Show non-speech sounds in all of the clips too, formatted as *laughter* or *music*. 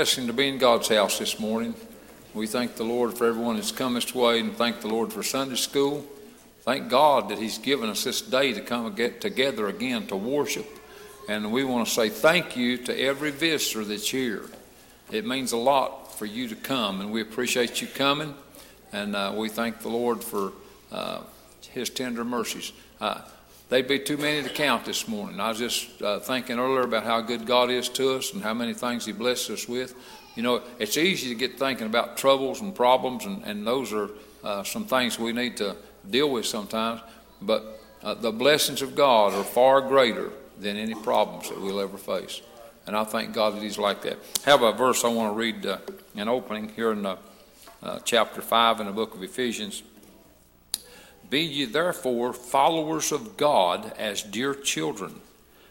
blessing to be in God's house this morning. We thank the Lord for everyone that's come this way and thank the Lord for Sunday school. Thank God that He's given us this day to come and get together again to worship. And we want to say thank you to every visitor that's here. It means a lot for you to come, and we appreciate you coming. And uh, we thank the Lord for uh, His tender mercies. Uh, they'd be too many to count this morning. I was just uh, thinking earlier about how good God is to us and how many things He blesses us with. You know, it's easy to get thinking about troubles and problems, and, and those are uh, some things we need to deal with sometimes. But uh, the blessings of God are far greater than any problems that we'll ever face. And I thank God that He's like that. Have a verse I want to read uh, in opening here in uh, chapter 5 in the book of Ephesians. Be ye therefore followers of God as dear children,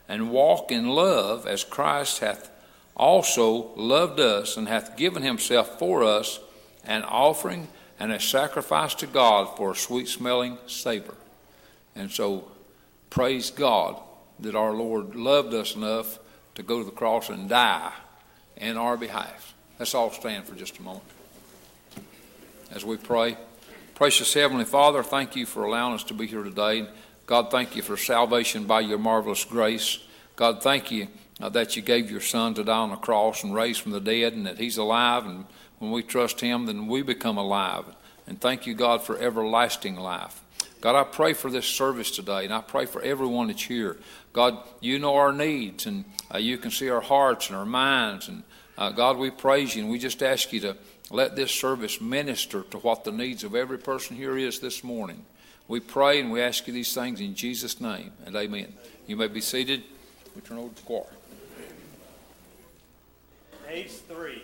and walk in love as Christ hath also loved us, and hath given himself for us, an offering and a sacrifice to God for a sweet smelling savor. And so, praise God that our Lord loved us enough to go to the cross and die in our behalf. Let's all stand for just a moment as we pray. Precious Heavenly Father, thank you for allowing us to be here today. God, thank you for salvation by your marvelous grace. God, thank you uh, that you gave your Son to die on the cross and raise from the dead, and that He's alive. And when we trust Him, then we become alive. And thank you, God, for everlasting life. God, I pray for this service today, and I pray for everyone that's here. God, you know our needs, and uh, you can see our hearts and our minds. And uh, God, we praise you, and we just ask you to let this service minister to what the needs of every person here is this morning. We pray and we ask you these things in Jesus' name, and amen. You may be seated. We turn over to the choir. Page three.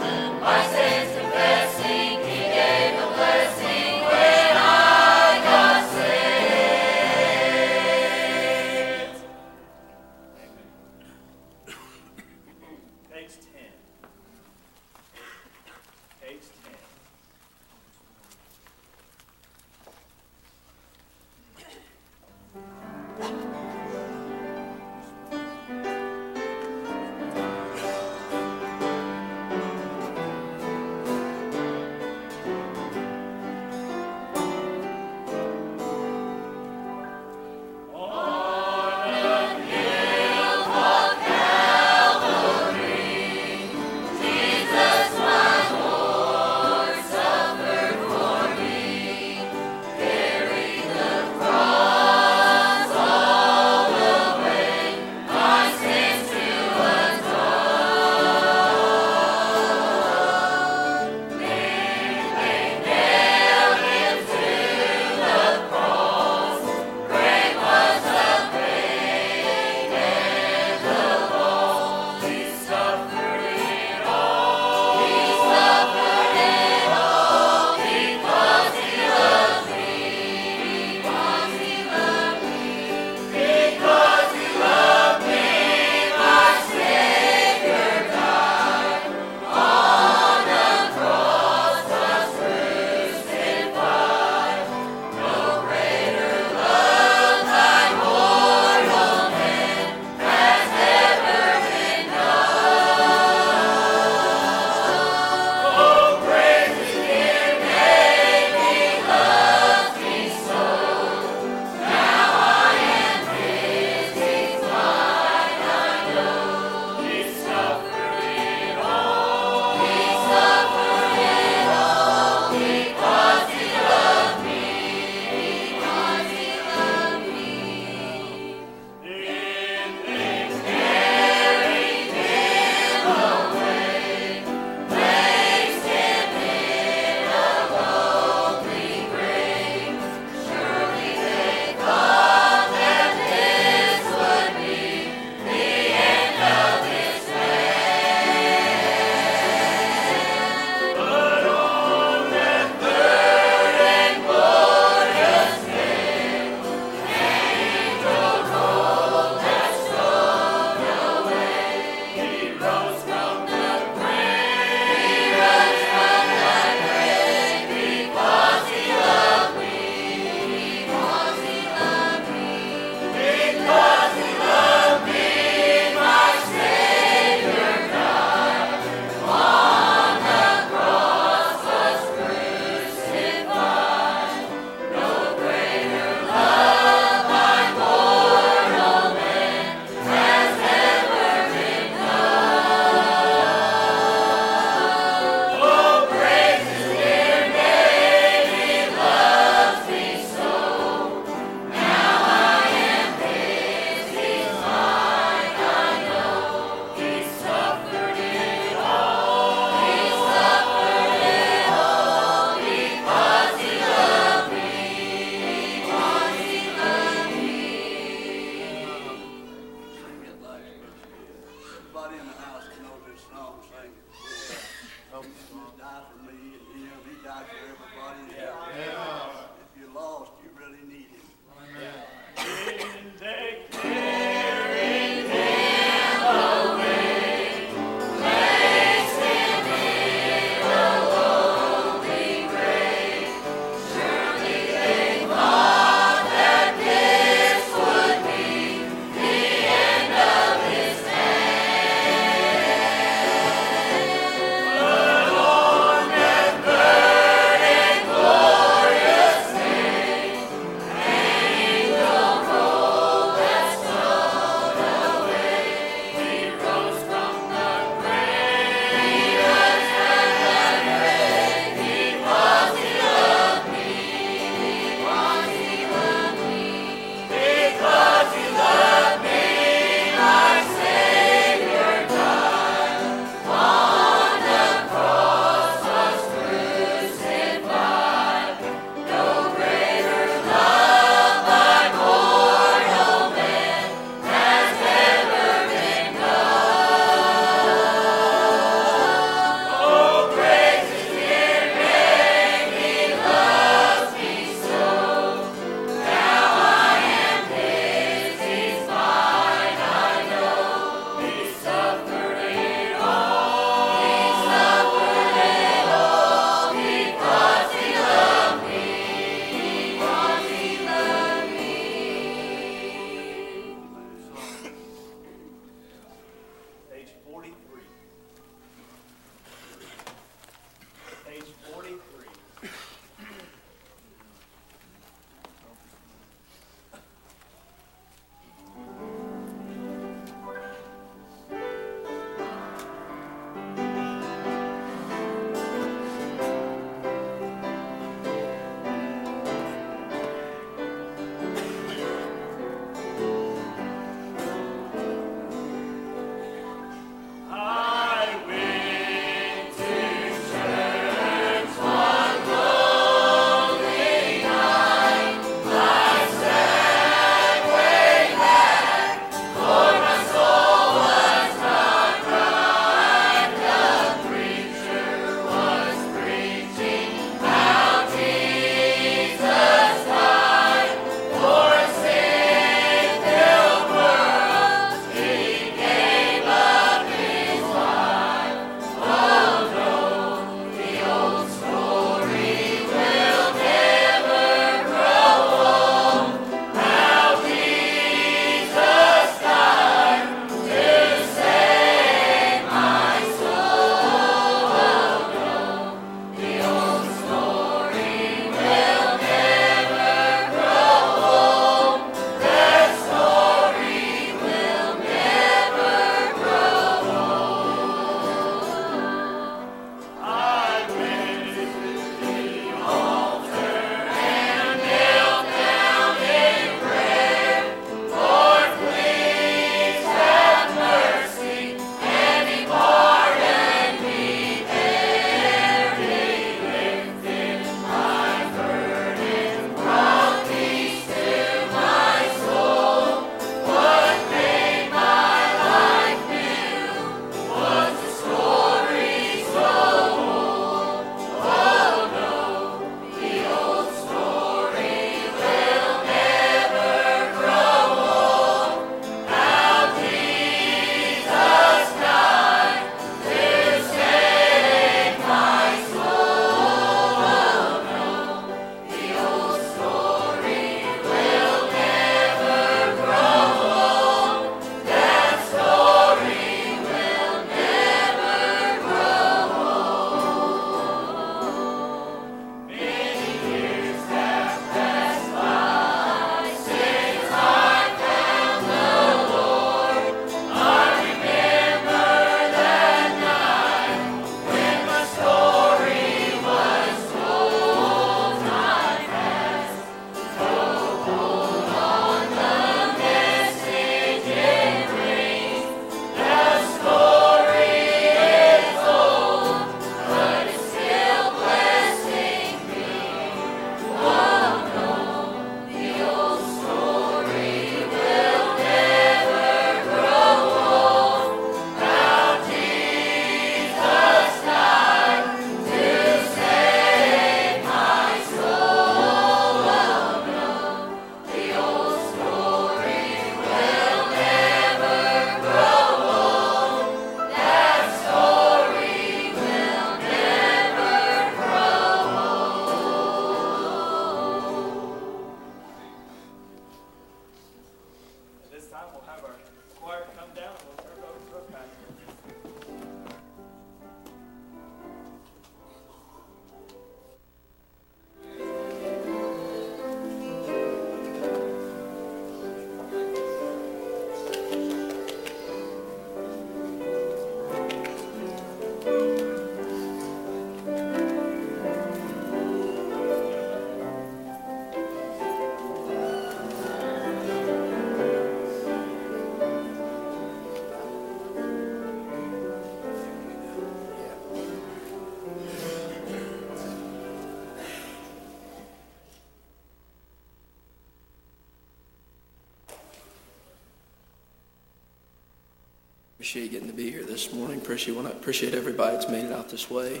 Appreciate getting to be here this morning. Appreciate appreciate everybody that's made it out this way.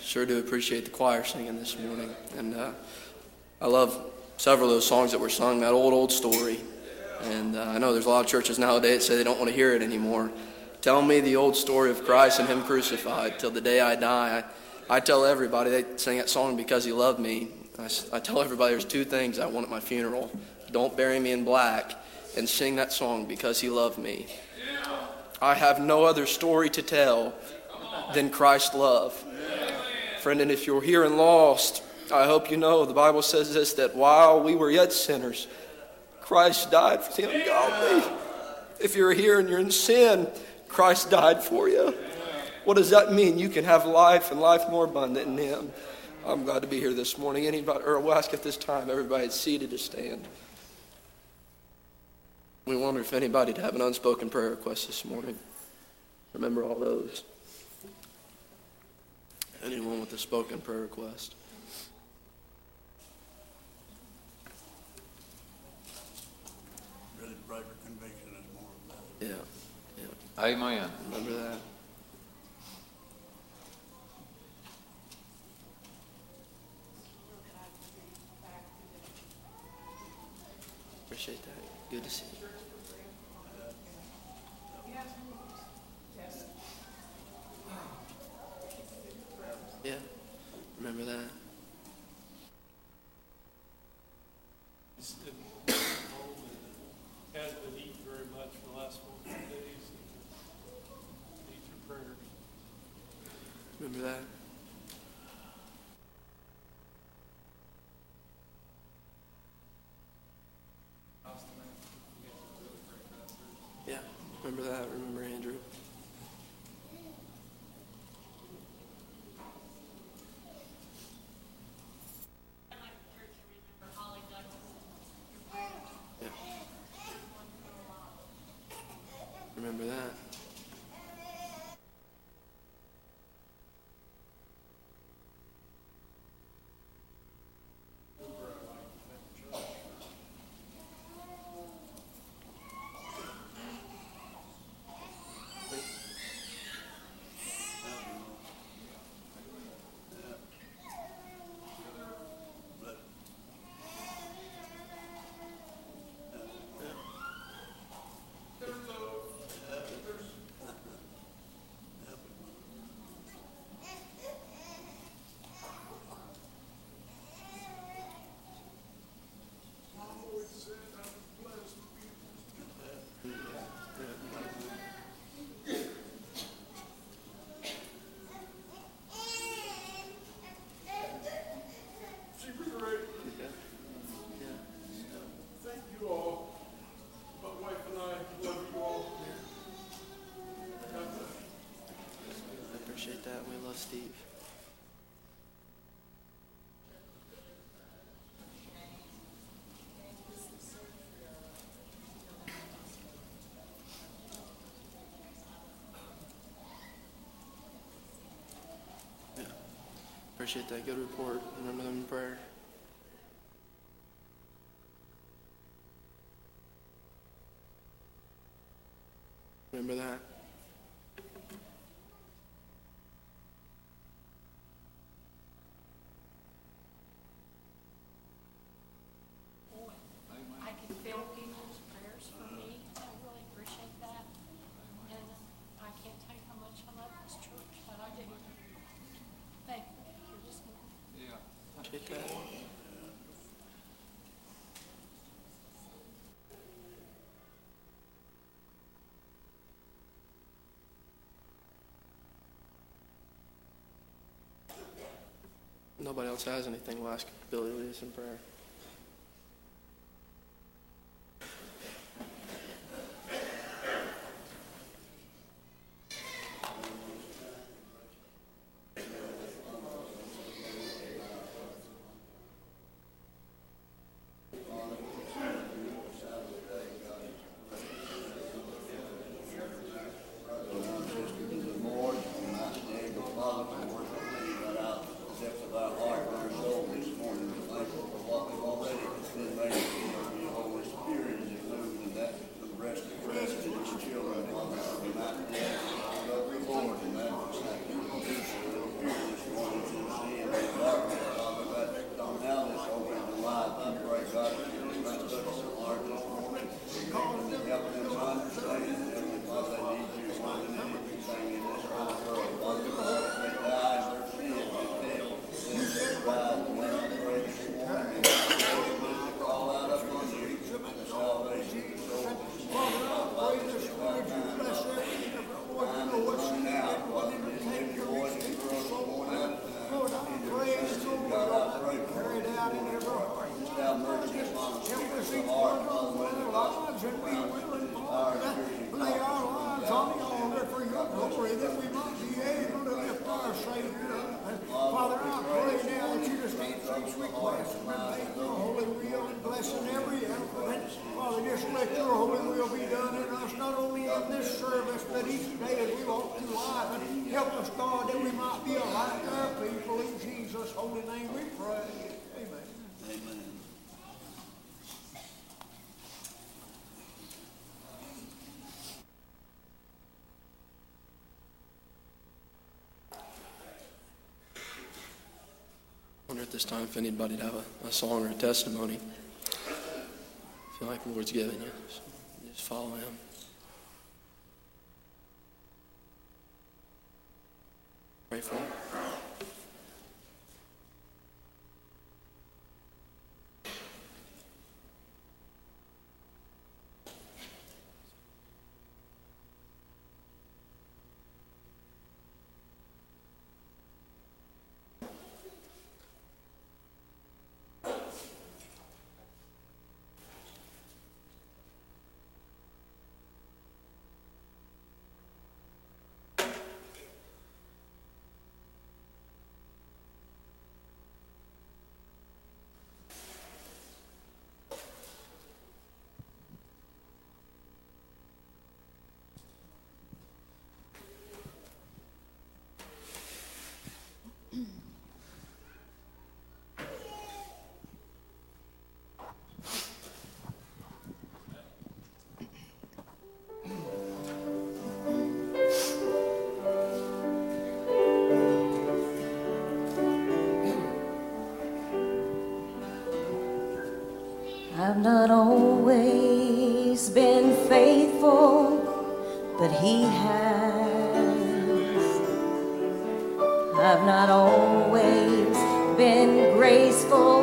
Sure do appreciate the choir singing this morning, and uh, I love several of those songs that were sung. That old old story, and uh, I know there's a lot of churches nowadays that say they don't want to hear it anymore. Tell me the old story of Christ and Him crucified till the day I die. I, I tell everybody they sing that song because He loved me. I, I tell everybody there's two things I want at my funeral: don't bury me in black, and sing that song because He loved me. I have no other story to tell than Christ's love. Friend, and if you're here and lost, I hope you know the Bible says this that while we were yet sinners, Christ died for ungodly. If you're here and you're in sin, Christ died for you. What does that mean? You can have life and life more abundant in Him. I'm glad to be here this morning. Anybody, or we'll ask at this time, everybody seated to stand. We wonder if anybody to have an unspoken prayer request this morning. Remember all those. Anyone with a spoken prayer request? Really pray conviction is more. Yeah, yeah. Amen. Remember that. Appreciate that. Good to see you. Yeah, remember that. Didn't and hasn't been eaten very much for the last four days. Need your prayers. Remember that. Yeah, remember that. Remember Andrew. Yeah. Remember that. Thank you all. My wife and I love you all. I appreciate that. We love Steve. Yeah. Appreciate that. Good report. Remember them in prayer. Remember that. I can feel people's prayers for me. I really appreciate that. And I can't tell you how much I love this church, but I do. Thank you for this morning. Yeah. Appreciate that. Nobody else has anything. We'll ask Billy lead us in prayer. this time for anybody to have a, a song or a testimony. I feel like the Lord's giving you. So just follow Him. Pray for Him. not always been faithful, but He has. I've not always been graceful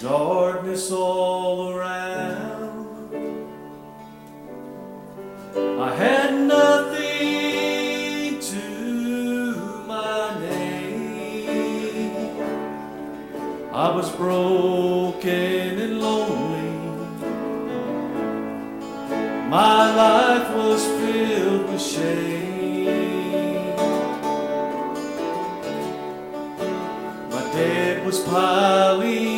darkness all around. I had nothing to my name. I was broken and lonely. My life was filled with shame. was piling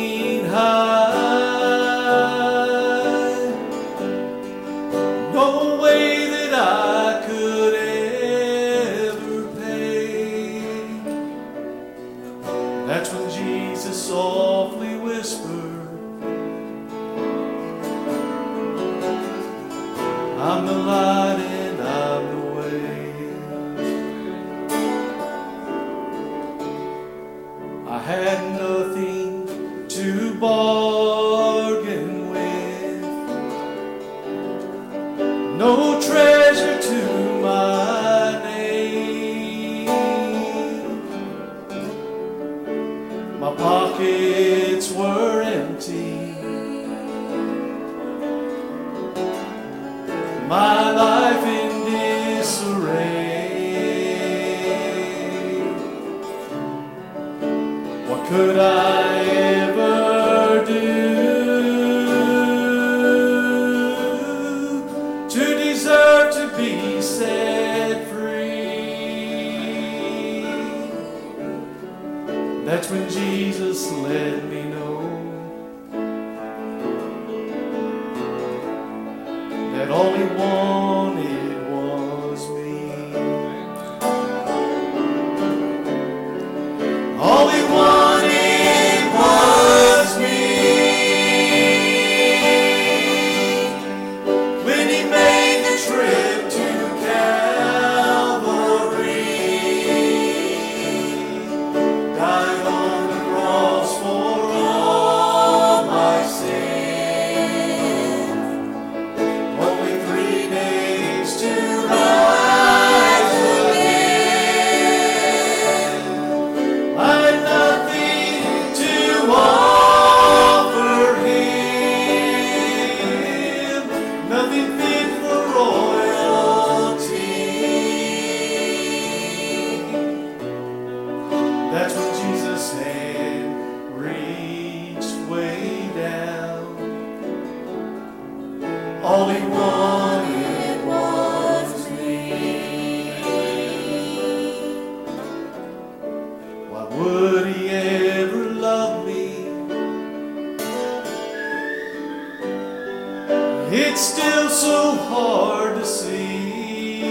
it's still so hard to see.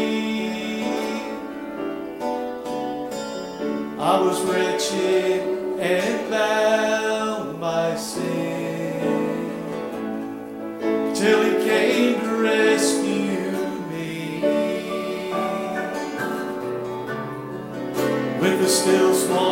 I was wretched and found my sin till He came to rescue me with a still small.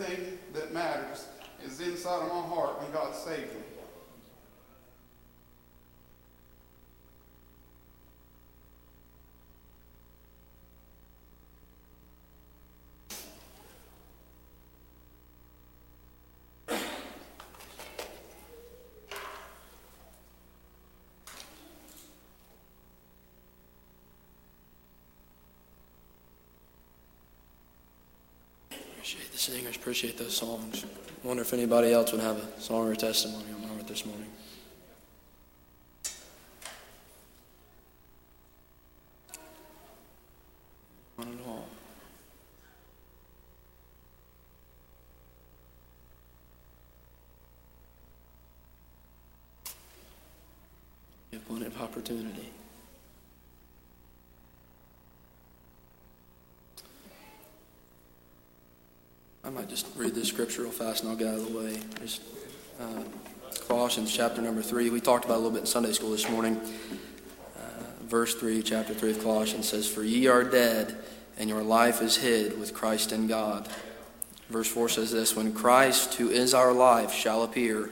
Everything that matters is inside of my heart when God saved me. Appreciate the singers, appreciate those songs. Wonder if anybody else would have a song or testimony on heart this morning. Not at all. You have plenty of opportunity. I might just read this scripture real fast and I'll get out of the way. Just, uh, Colossians chapter number three. We talked about a little bit in Sunday school this morning. Uh, verse three, chapter three of Colossians says, "For ye are dead, and your life is hid with Christ in God." Verse four says this: "When Christ, who is our life, shall appear,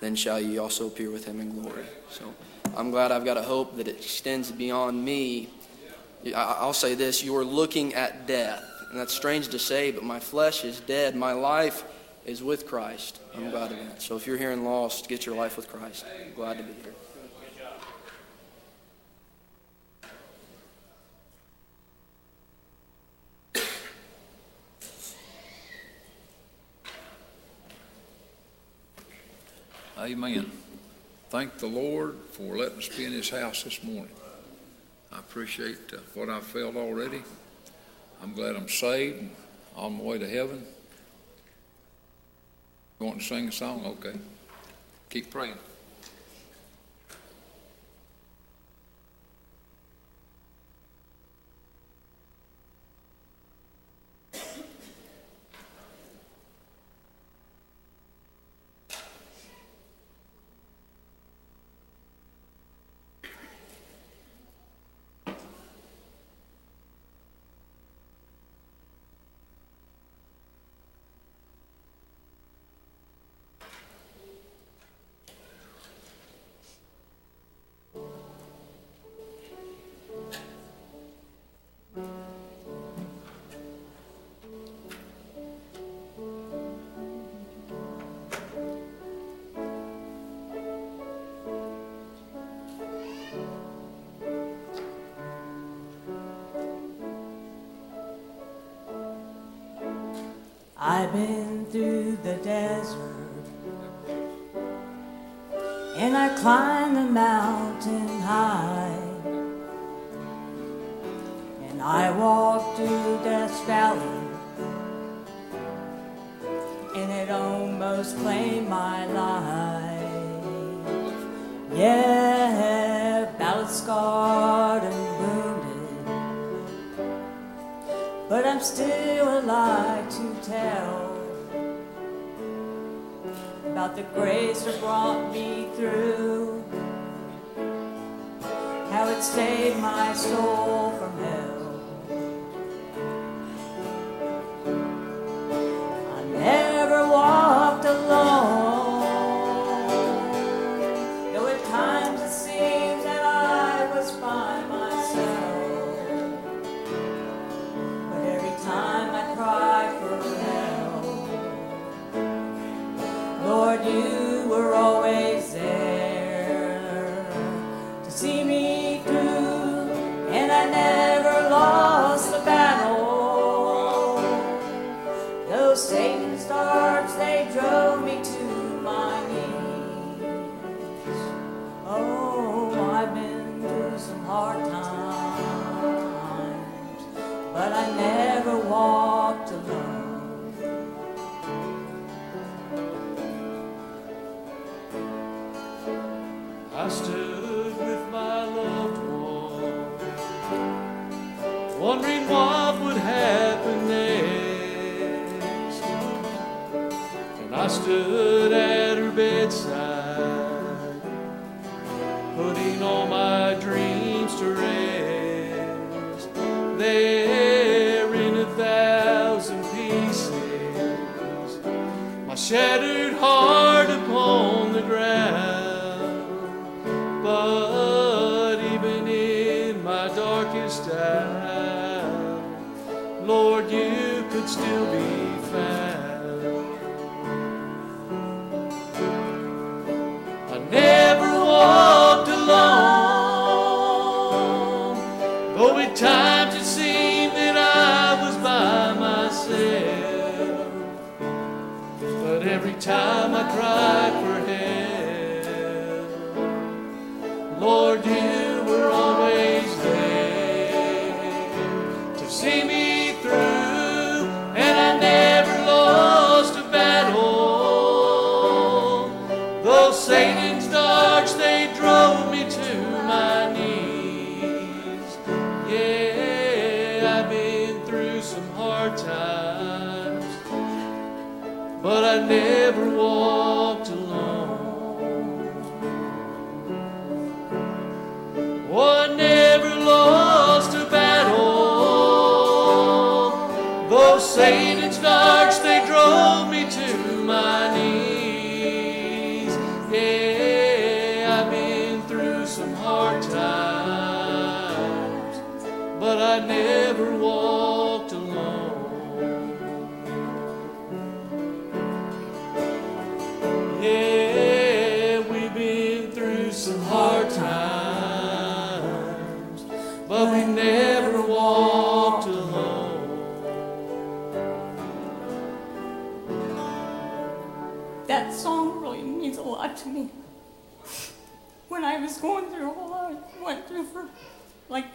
then shall ye also appear with him in glory." So I'm glad I've got a hope that it extends beyond me. I'll say this: you are looking at death. And that's strange to say, but my flesh is dead. My life is with Christ. I'm glad of that. So if you're here and lost, get your life with Christ. I'm glad to be here. Amen. Thank the Lord for letting us be in His house this morning. I appreciate uh, what I've felt already. I'm glad I'm saved and on my way to heaven. You want to sing a song? Okay. Keep praying. And I climbed the mountain high. And I walked through Death's Valley. And it almost claimed my life. Yeah, battle scarred and wounded, but I'm still alive to tell about the grace that brought me through, how it saved my soul from hell. Stood at her bedside, putting all my dreams to rest. There in a thousand pieces, my shattered heart upon the ground. But even in my darkest hour, Lord, you could still be time I cried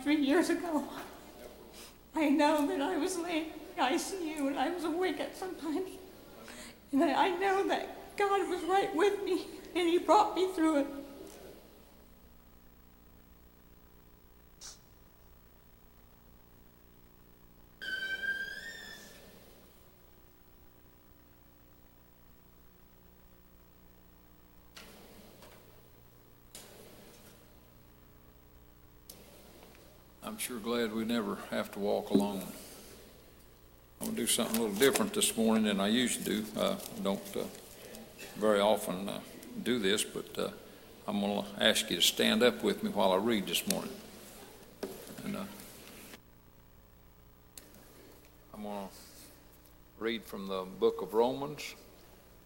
three years ago, I know that I was laying in ICU and I was awake at sometimes. And I I know that God was right with me and He brought me through it. Sure glad we never have to walk alone. I'm gonna do something a little different this morning than I usually do. Uh, I don't uh, very often uh, do this, but uh, I'm gonna ask you to stand up with me while I read this morning. And uh, I'm gonna read from the book of Romans,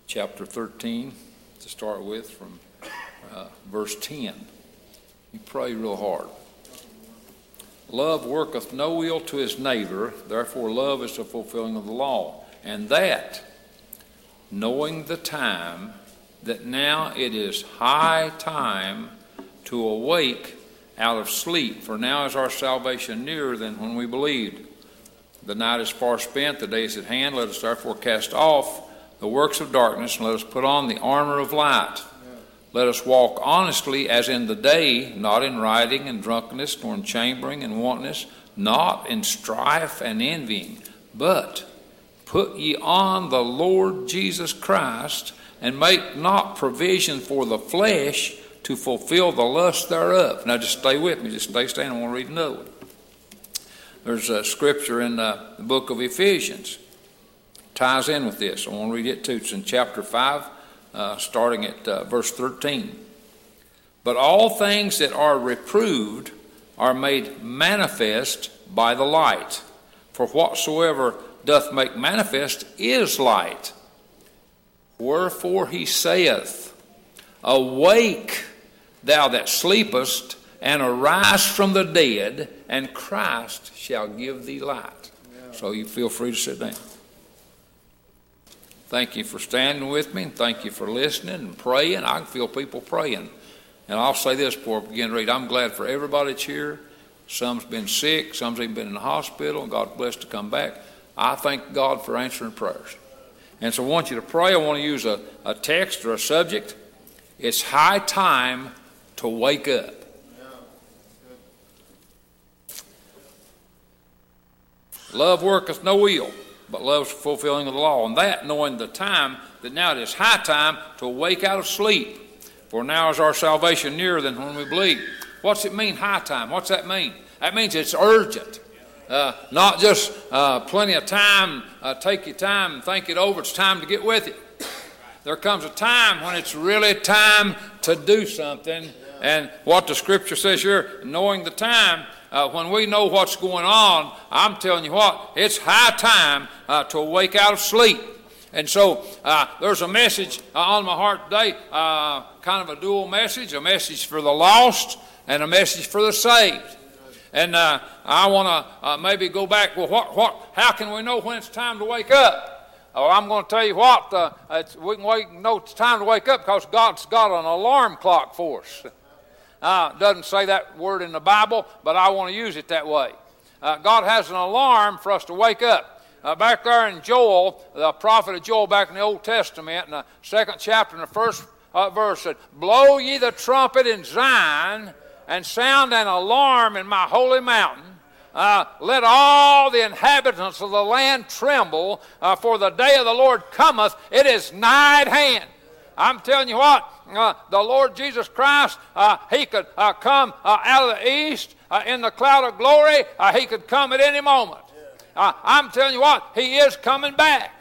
chapter 13, to start with, from uh, verse 10. You pray real hard. Love worketh no ill to his neighbor, therefore love is the fulfilling of the law. And that, knowing the time, that now it is high time to awake out of sleep, for now is our salvation nearer than when we believed. The night is far spent, the day is at hand. Let us therefore cast off the works of darkness, and let us put on the armor of light. Let us walk honestly as in the day, not in rioting and drunkenness, nor in chambering and wantonness, not in strife and envying, but put ye on the Lord Jesus Christ, and make not provision for the flesh to fulfill the lust thereof. Now just stay with me, just stay standing. I want to read another one. There's a scripture in uh, the book of Ephesians. Ties in with this. I want to read it too. It's in chapter 5, uh, starting at uh, verse 13. But all things that are reproved are made manifest by the light. For whatsoever doth make manifest is light. Wherefore he saith, Awake, thou that sleepest, and arise from the dead, and Christ shall give thee light. So you feel free to sit down. Thank you for standing with me, and thank you for listening and praying. I can feel people praying. And I'll say this before I begin to read. I'm glad for everybody that's here. Some's been sick, some's even been in the hospital, and God blessed to come back. I thank God for answering prayers. And so I want you to pray. I want to use a, a text or a subject. It's high time to wake up. Love worketh no ill, but love's fulfilling of the law. And that knowing the time that now it is high time to wake out of sleep. For now is our salvation nearer than when we believe. What's it mean, high time? What's that mean? That means it's urgent. Uh, not just uh, plenty of time, uh, take your time and think it over. It's time to get with it. There comes a time when it's really time to do something. And what the scripture says here, knowing the time, uh, when we know what's going on, I'm telling you what, it's high time uh, to wake out of sleep. And so uh, there's a message on my heart today, kind of a dual message a message for the lost and a message for the saved. And uh, I want to uh, maybe go back. Well, what, what, how can we know when it's time to wake up? Oh, I'm going to tell you what. Uh, we can wait, know it's time to wake up because God's got an alarm clock for us. Uh, doesn't say that word in the Bible, but I want to use it that way. Uh, God has an alarm for us to wake up. Uh, back there in Joel, the prophet of Joel, back in the Old Testament, in the second chapter, in the first uh, verse, said, "Blow ye the trumpet in Zion." and sound an alarm in my holy mountain. Uh, let all the inhabitants of the land tremble, uh, for the day of the Lord cometh. It is nigh at hand. I'm telling you what, uh, the Lord Jesus Christ, uh, He could uh, come uh, out of the east in the cloud of glory. He could come at any moment. I'm telling you what, He is coming back.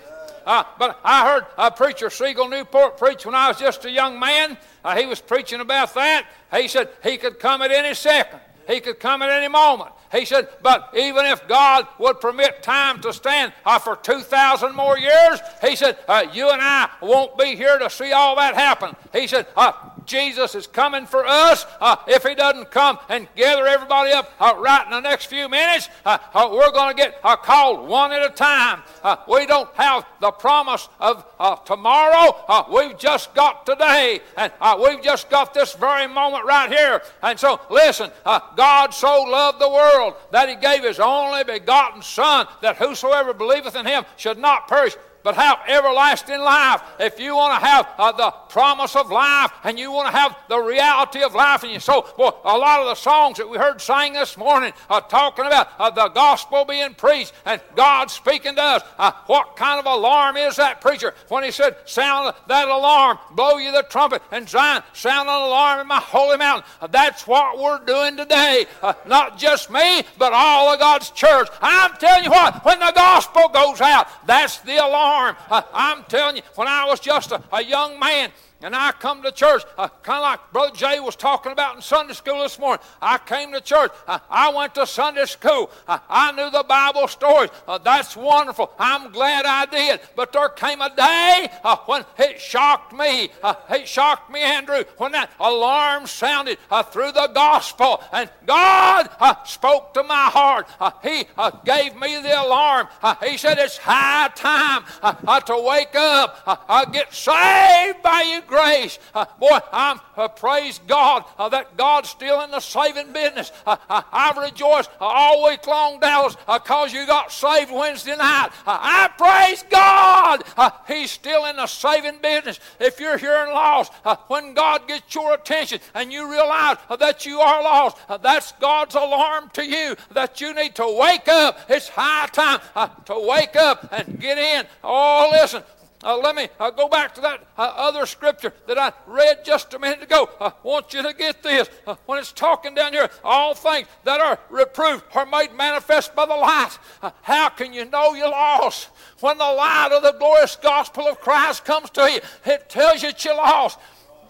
but I heard uh, preacher Siegel Newport preach when I was just a young man. he was preaching about that. He said he could come at any second. He could come at any moment. He said, but even if God would permit time to stand uh, for 2,000 more years, he said, uh, you and I won't be here to see all that happen. He said, uh, Jesus is coming for us. Uh, if he doesn't come and gather everybody up uh, right in the next few minutes, uh, uh we're going to get uh, called one at a time. Uh, we don't have the promise of tomorrow. we've just got today. And we've just got this very moment right here. And so, listen, God so loved the world that he gave his only begotten Son, that whosoever believeth in him should not perish but have everlasting life. If you want to have uh, the promise of life and you want to have the reality of life in your soul, well, a lot of the songs that we heard sang this morning are talking about uh, the gospel being preached and God speaking to us. Uh, what kind of alarm is that preacher when he said, Sound that alarm, blow you the trumpet, and Zion, sound an alarm in my holy mountain? Uh, that's what we're doing today. Uh, not just me, but all of God's church. I'm telling you what, when the gospel goes out, that's the alarm. Uh, I'm telling you, when I was just a, a young man, and I come to church, uh, kind of like Brother Jay was talking about in Sunday school this morning. I came to church. Uh, I went to Sunday school. Uh, I knew the Bible stories. Uh, that's wonderful. I'm glad I did. But there came a day uh, when it shocked me. Uh, it shocked me, Andrew, when that alarm sounded through the gospel. And God spoke to my heart. he gave me the alarm. he said, It's high time to wake up, get saved by you grace. Uh, boy, I'm uh, praise God uh, that God's still in the saving business. Uh, uh, I've rejoiced all week long, Dallas, because you got saved Wednesday night. I praise God. He's still in the saving business. If you're here and lost, when God gets your attention and you realize that you are lost, that's God's alarm to you that you need to wake up. It's high time to wake up and get in. Oh, listen, uh, let me uh, go back to that uh, other scripture that I read just a minute ago. I want you to get this. Uh, when it's talking down here, all things that are reproved are made manifest by the light. Uh, how can you know you're lost? When the light of the glorious gospel of Christ comes to you, it tells you that you're lost.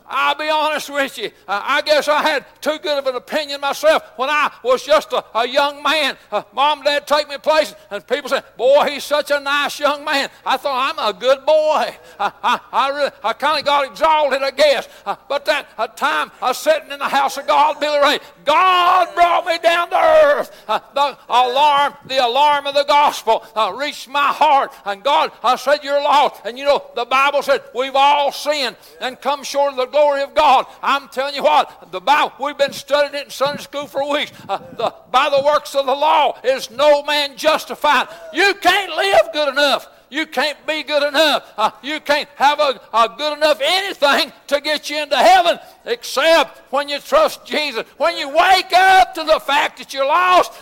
I'll be honest with you. Uh, I guess I had too good of an opinion myself when I was just a, a young man. Uh, Mom and Dad take me places, and people say, Boy, he's such a nice young man. I thought, I'm a good boy. I, I, I, really, I kind of got exalted, I guess. Uh, but that uh, time I was sitting in the house of God, Billy Ray, God brought me down to earth. Uh, the alarm, the alarm of the gospel uh, reached my heart. And God, I said, You're lost. And you know, the Bible said, We've all sinned and come short of the glory of God. I'm telling you what, the Bible, we've been studying it in Sunday school for weeks. Uh, the, by the works of the law is no man justified. You can't live good enough. You can't be good enough. Uh, you can't have a, a good enough anything to get you into heaven except when you trust Jesus. When you wake up to the fact that you're lost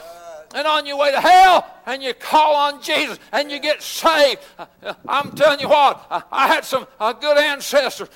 and on your way to hell and you call on Jesus and you get saved. Uh, I'm telling you what, uh, I had some uh, good ancestors.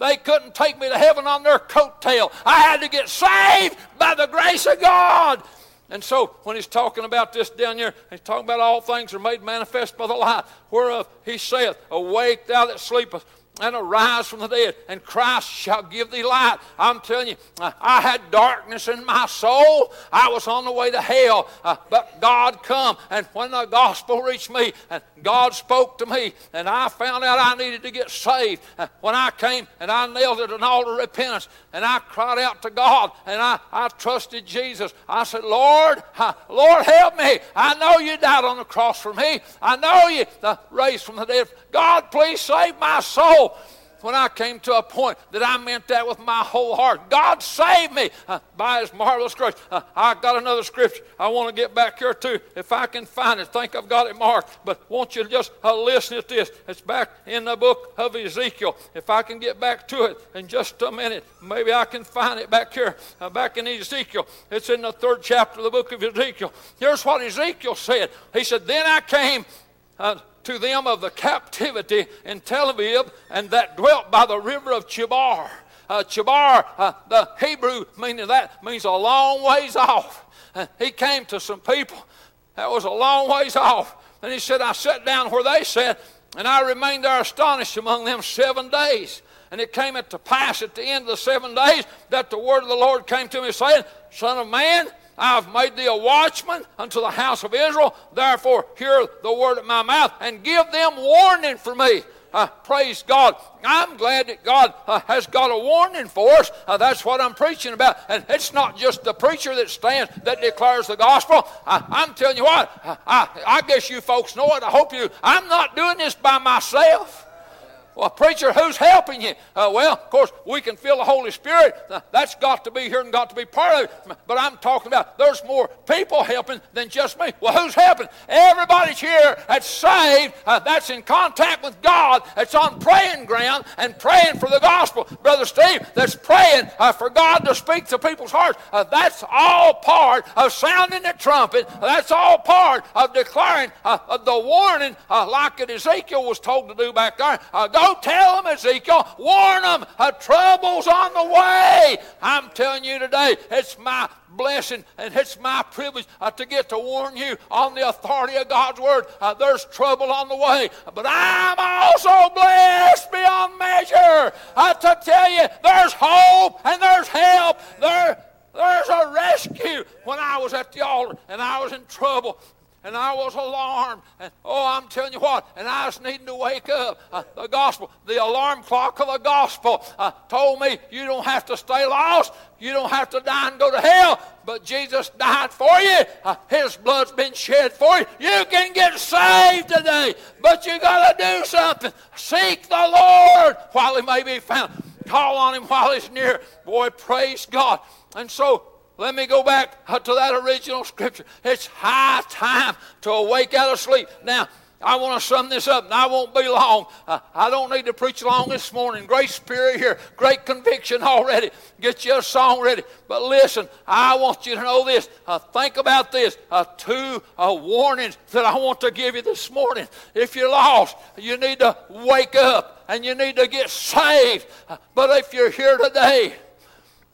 They couldn't take me to heaven on their coattail. I had to get saved by the grace of God. And so when he's talking about this down here, he's talking about all things are made manifest by the light, whereof he saith, Awake thou that sleepest and arise from the dead, and Christ shall give thee light. I'm telling you, I had darkness in my soul. I was on the way to hell, uh, but God come, and when the gospel reached me, and God spoke to me, and I found out I needed to get saved. Uh, when I came and I knelt at an altar of repentance, and I cried out to God, and I, I trusted Jesus. I said, Lord, uh, Lord, help me. I know you died on the cross for me. I know you uh, raised from the dead. God, please save my soul when I came to a point that I meant that with my whole heart. God saved me uh, by His marvelous grace. Uh, I got another scripture I want to get back here too. If I can find it, think I've got it marked. But won't you to just uh, listen to this? It's back in the book of Ezekiel. If I can get back to it in just a minute, maybe I can find it back here, uh, back in Ezekiel. It's in the third chapter of the book of Ezekiel. Here's what Ezekiel said. He said, Then I came uh, to them of the captivity in Tel Aviv and that dwelt by the river of Chebar. Uh, Chebar, uh, the Hebrew meaning that means a long ways off. Uh, he came to some people that was a long ways off. And he said, I sat down where they sat, and I remained there astonished among them seven days. And it came to pass at the end of the seven days that the word of the Lord came to me saying, Son of man, I have made thee a watchman unto the house of Israel. Therefore, hear the word of my mouth and give them warning for me. Uh, praise God. I'm glad that God uh, has got a warning for us. Uh, that's what I'm preaching about. And it's not just the preacher that stands that declares the gospel. I'm telling you what, I, I guess you folks know it. I hope you. I'm not doing this by myself. Well, preacher, who's helping you? Uh, well, of course, we can feel the Holy Spirit. Uh, that's got to be here and got to be part of it. But I'm talking about there's more people helping than just me. Well, who's helping? Everybody's here that's saved, uh, that's in contact with God, that's on praying ground and praying for the gospel. Brother Steve, that's praying uh, for God to speak to people's hearts. Uh, that's all part of sounding the trumpet. That's all part of declaring uh, the warning, like Ezekiel was told to do back there. God Go tell them, Ezekiel. Warn them. A trouble's on the way. I'm telling you today, it's my blessing and it's my privilege uh, to get to warn you on the authority of God's word. Uh, there's trouble on the way, but I'm also blessed beyond measure. I to tell you, there's hope and there's help. There, there's a rescue. When I was at the altar and I was in trouble and I was alarmed. And oh, I'm telling you what, and I was needing to wake up. Uh, the gospel, the alarm clock of the gospel uh, told me you don't have to stay lost. You don't have to die and go to hell. But Jesus died for you. Uh, his blood's been shed for you. You can get saved today. But you got to do something. Seek the Lord while he may be found. Call on him while he's near. Boy, praise God. And so let me go back to that original scripture. It's high time to awake out of sleep. Now, I want to sum this up, and I won't be long. Uh, I don't need to preach long this morning. Great spirit here, great conviction already. Get your song ready. But listen, I want you to know this. Uh, think about this. Uh, two uh, warnings that I want to give you this morning. If you're lost, you need to wake up and you need to get saved. Uh, but if you're here today,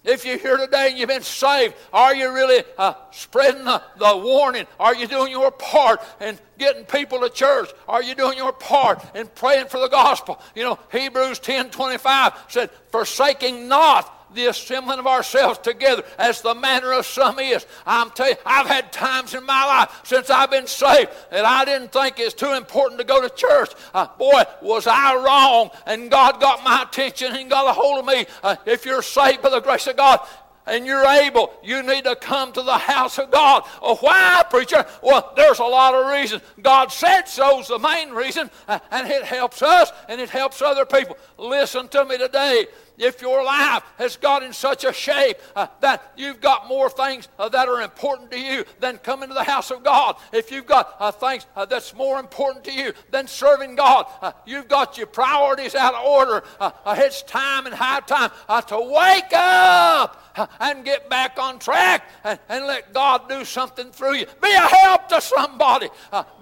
if you're here today and you've been saved, are you really uh, spreading the, the warning? Are you doing your part in getting people to church? Are you doing your part in praying for the gospel? You know, Hebrews 10 25 said, Forsaking not the assembling of ourselves together as the manner of some is. I'm telling you, I've had times in my life since I've been saved that I didn't think it's too important to go to church. Uh, boy, was I wrong, and God got my attention and got a hold of me. Uh, if you're saved by the grace of God, and you're able, you need to come to the house of God. Oh, why, preacher? Well, there's a lot of reasons. God said so's the main reason, uh, and it helps us and it helps other people. Listen to me today if your life has got in such a shape uh, that you've got more things uh, that are important to you than coming to the house of God, if you've got uh, things uh, that's more important to you than serving God, uh, you've got your priorities out of order, uh, it's time and high time to wake up and get back on track and, and, let God do something through you. Be a help to somebody,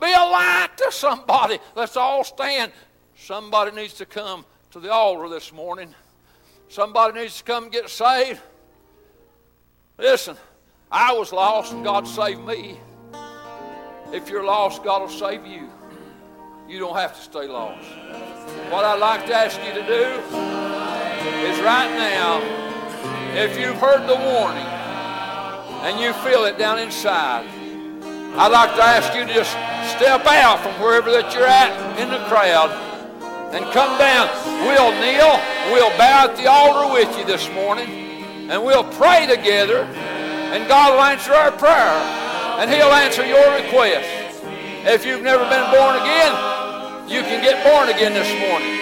be a light to somebody. Let's all stand. Somebody needs to come to the altar this morning. Somebody needs to come get saved. Listen, I was lost and God saved me. If you're lost, God will save you. You don't have to stay lost. What I'd like to ask you to do is right now, if you've heard the warning and you feel it down inside, I'd like to ask you to just step out from wherever that you're at in the crowd and come down. We'll kneel, we'll bow at the altar with you this morning, and we'll pray together, and God will answer our prayer, and He'll answer your request. If you've never been born again, you can get born again this morning.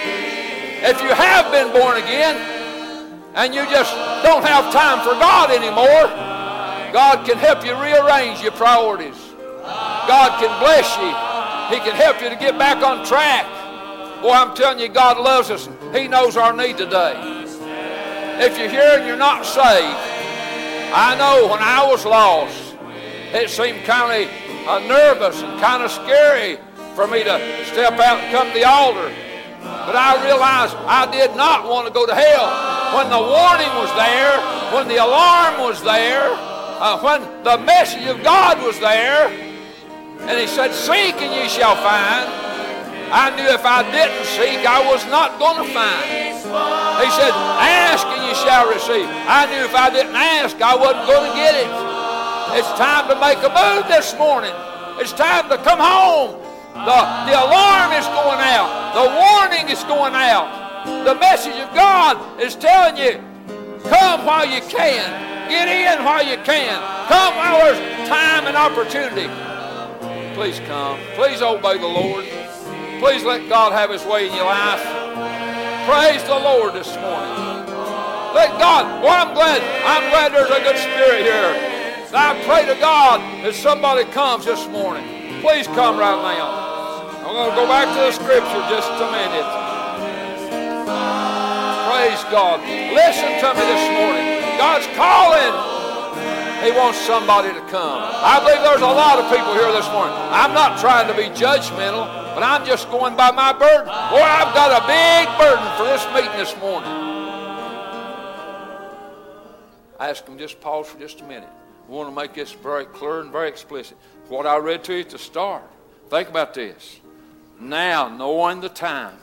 If you have been born again, and you just don't have time for God anymore, God can help you rearrange your priorities. God can bless you. He can help you to get back on track. Boy, I'm telling you, God loves us. He knows our need today. If you're here and you're not saved, I know when I was lost, it seemed kind of uh, nervous and kind of scary for me to step out and come to the altar. But I realized I did not want to go to hell. When the warning was there, when the alarm was there, uh, when the message of God was there, and He said, Seek and ye shall find. I knew if I didn't seek, I was not going to find. He said, Ask and you shall receive. I knew if I didn't ask, I wasn't going to get it. It's time to make a move this morning. It's time to come home. The, the alarm is going out, the warning is going out. The message of God is telling you come while you can, get in while you can, come while there's time and opportunity. Please come. Please obey the Lord. Please let God have His way in your life. Praise the Lord this morning. Let God, well, I'm glad, I'm glad there's a good spirit here. I pray to God that somebody comes this morning. Please come right now. I'm going to go back to the scripture just a minute. Praise God. Listen to me this morning. God's calling. He wants somebody to come. I believe there's a lot of people here this morning. I'm not trying to be judgmental. But I'm just going by my burden. Boy, I've got a big burden for this meeting this morning. I ask them just pause for just a minute. I want to make this very clear and very explicit. What I read to you at the start. Think about this. Now, knowing the time.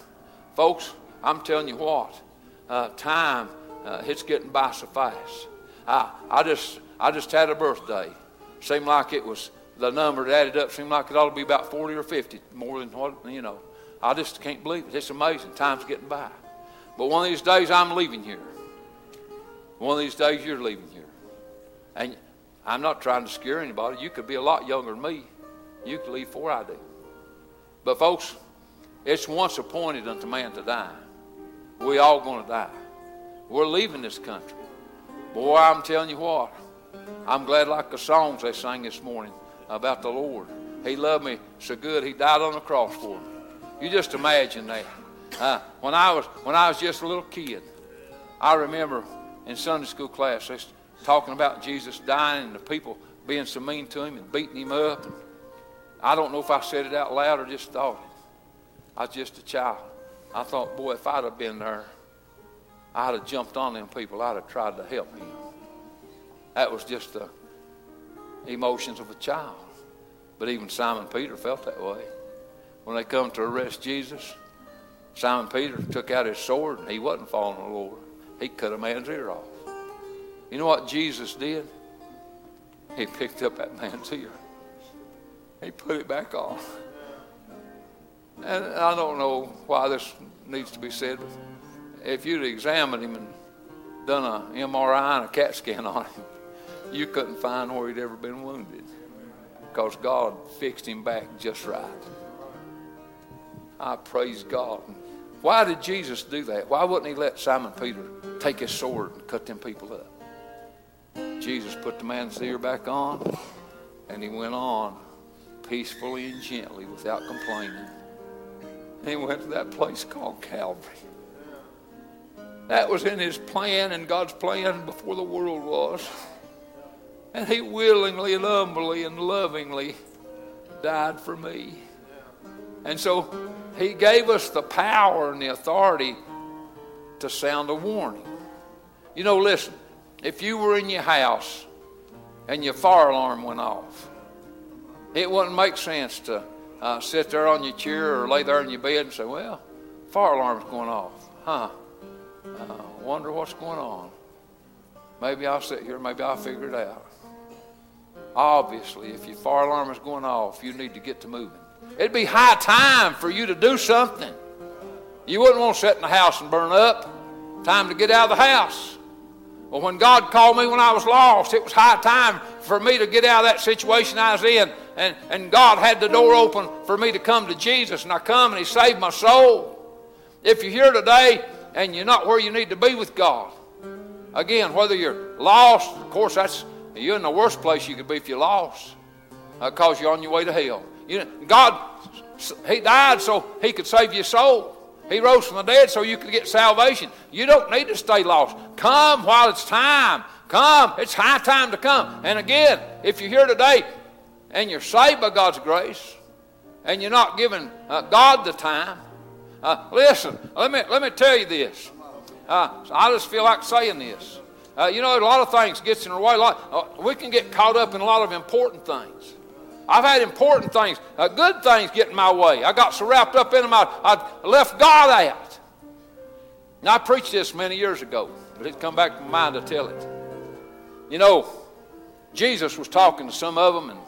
Folks, I'm telling you what. uh, time, uh, it's getting by so fast. I, I, just, I just had a birthday. Seemed like it was the number that added up seemed like it ought to be about 40 or 50, more than what, you know. I just can't believe it. It's amazing. Time's getting by. But one of these days, I'm leaving here. One of these days, you're leaving here. And I'm not trying to scare anybody. You could be a lot younger than me. You could leave before I do. But, folks, it's once appointed unto man to die. We all going to die. We're leaving this country. Boy, I'm telling you what. I'm glad, like the songs they sang this morning about the Lord. He loved me so good, He died on the cross for me. You just imagine that. Uh, when I was when I was just a little kid, I remember in Sunday school class they talking about Jesus dying and the people being so mean to him and beating him up. And I don't know if I said it out loud or just thought it. I was just a child. I thought, boy, if I'd have been there, I'd have jumped on them people. I'd have tried to help him. That was just the emotions of a child. But even Simon Peter felt that way. When they come to arrest Jesus, Simon Peter took out his sword and he wasn't following the Lord. He cut a man's ear off. You know what Jesus did? He picked up that *laughs* man's ear. He put it back on. And I don't know why this needs to be said, but if you'd examined him and done a MRI and a CAT scan on him, you couldn't find where he'd ever been wounded because God fixed him back just right. I praise God. Why did Jesus do that? Why wouldn't he let Simon Peter take his sword and cut them people up? Jesus put the man's ear back on and he went on peacefully and gently without complaining. He went to that place called Calvary. That was in his plan and God's plan before the world was. And he willingly and humbly and lovingly died for me. And so he gave us the power and the authority to sound a warning. You know, listen, if you were in your house and your fire alarm went off, it wouldn't make sense to uh, sit there on your chair or lay there in your bed and say, Well, fire alarm's going off. Huh? Uh, wonder what's going on. Maybe I'll sit here, maybe I'll figure it out. Obviously, if your fire alarm is going off, you need to get to moving. It'd be high time for you to do something. You wouldn't want to sit in the house and burn up. Time to get out of the house. Well, when God called me when I was lost, it was high time for me to get out of that situation I was in. And, and God had the door open for me to come to Jesus. And I come and He saved my soul. If you're here today and you're not where you need to be with God, again, whether you're lost, of course, that's you're in the worst place you could be if you're lost because uh, you're on your way to hell. You know, God, He died so He could save your soul. He rose from the dead so you could get salvation. You don't need to stay lost. Come while it's time. Come. It's high time to come. And again, if you're here today and you're saved by God's grace and you're not giving uh, God the time, uh, listen, let me, let me tell you this. Uh, I just feel like saying this. Uh, you know, a lot of things gets in our way. A Lot, uh, we can get caught up in a lot of important things. I've had important things, uh, good things get in my way. I got so wrapped up in them, I, I left God out. Now, I preached this many years ago, but it's come back to my mind to tell it. You know, Jesus was talking to some of them, and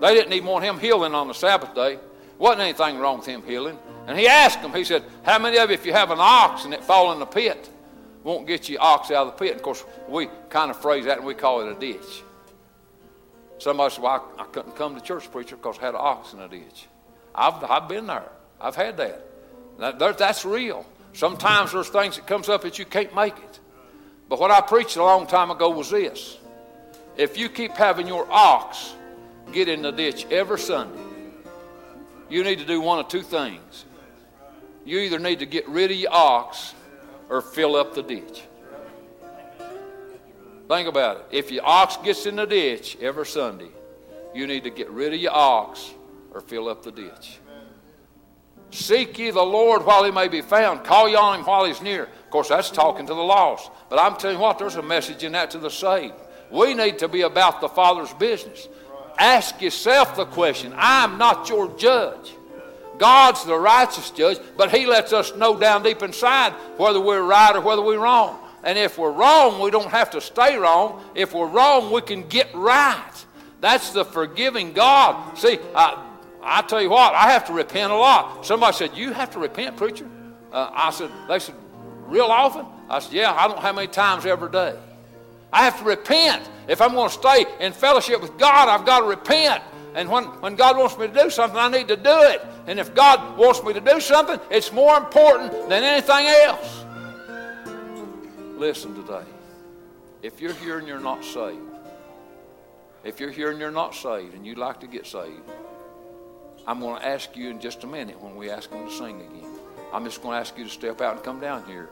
they didn't even want him healing on the Sabbath day. Wasn't anything wrong with him healing. And he asked them, he said, How many of you, if you have an ox and it fall in the pit, won't get you ox out of the pit? Of course, we kind of phrase that and we call it a ditch. Somebody said, Well, I, I couldn't come to church preacher because I had an ox in a ditch. I've, I've been there. I've had that. that. That's real. Sometimes there's things that comes up that you can't make it. But what I preached a long time ago was this. If you keep having your ox get in the ditch every Sunday, you need to do one of two things. You either need to get rid of your ox or fill up the ditch. Think about it. If your ox gets in the ditch every Sunday, you need to get rid of your ox or fill up the ditch. Seek ye the Lord while he may be found. Call ye on him while he's near. Of course, that's talking to the lost. But I'm telling you what, there's a message in that to the saved. We need to be about the Father's business. Ask yourself the question I'm not your judge. God's the righteous judge, but He lets us know down deep inside whether we're right or whether we're wrong. And if we're wrong, we don't have to stay wrong. If we're wrong, we can get right. That's the forgiving God. See, I, I tell you what, I have to repent a lot. Somebody said, You have to repent, preacher? Uh, I said, They said, Real often? I said, Yeah, I don't how many times every day. I have to repent. If I'm going to stay in fellowship with God, I've got to repent. And when, when God wants me to do something, I need to do it. And if God wants me to do something, it's more important than anything else. Listen today. If you're here and you're not saved, if you're here and you're not saved and you'd like to get saved, I'm going to ask you in just a minute when we ask them to sing again. I'm just going to ask you to step out and come down here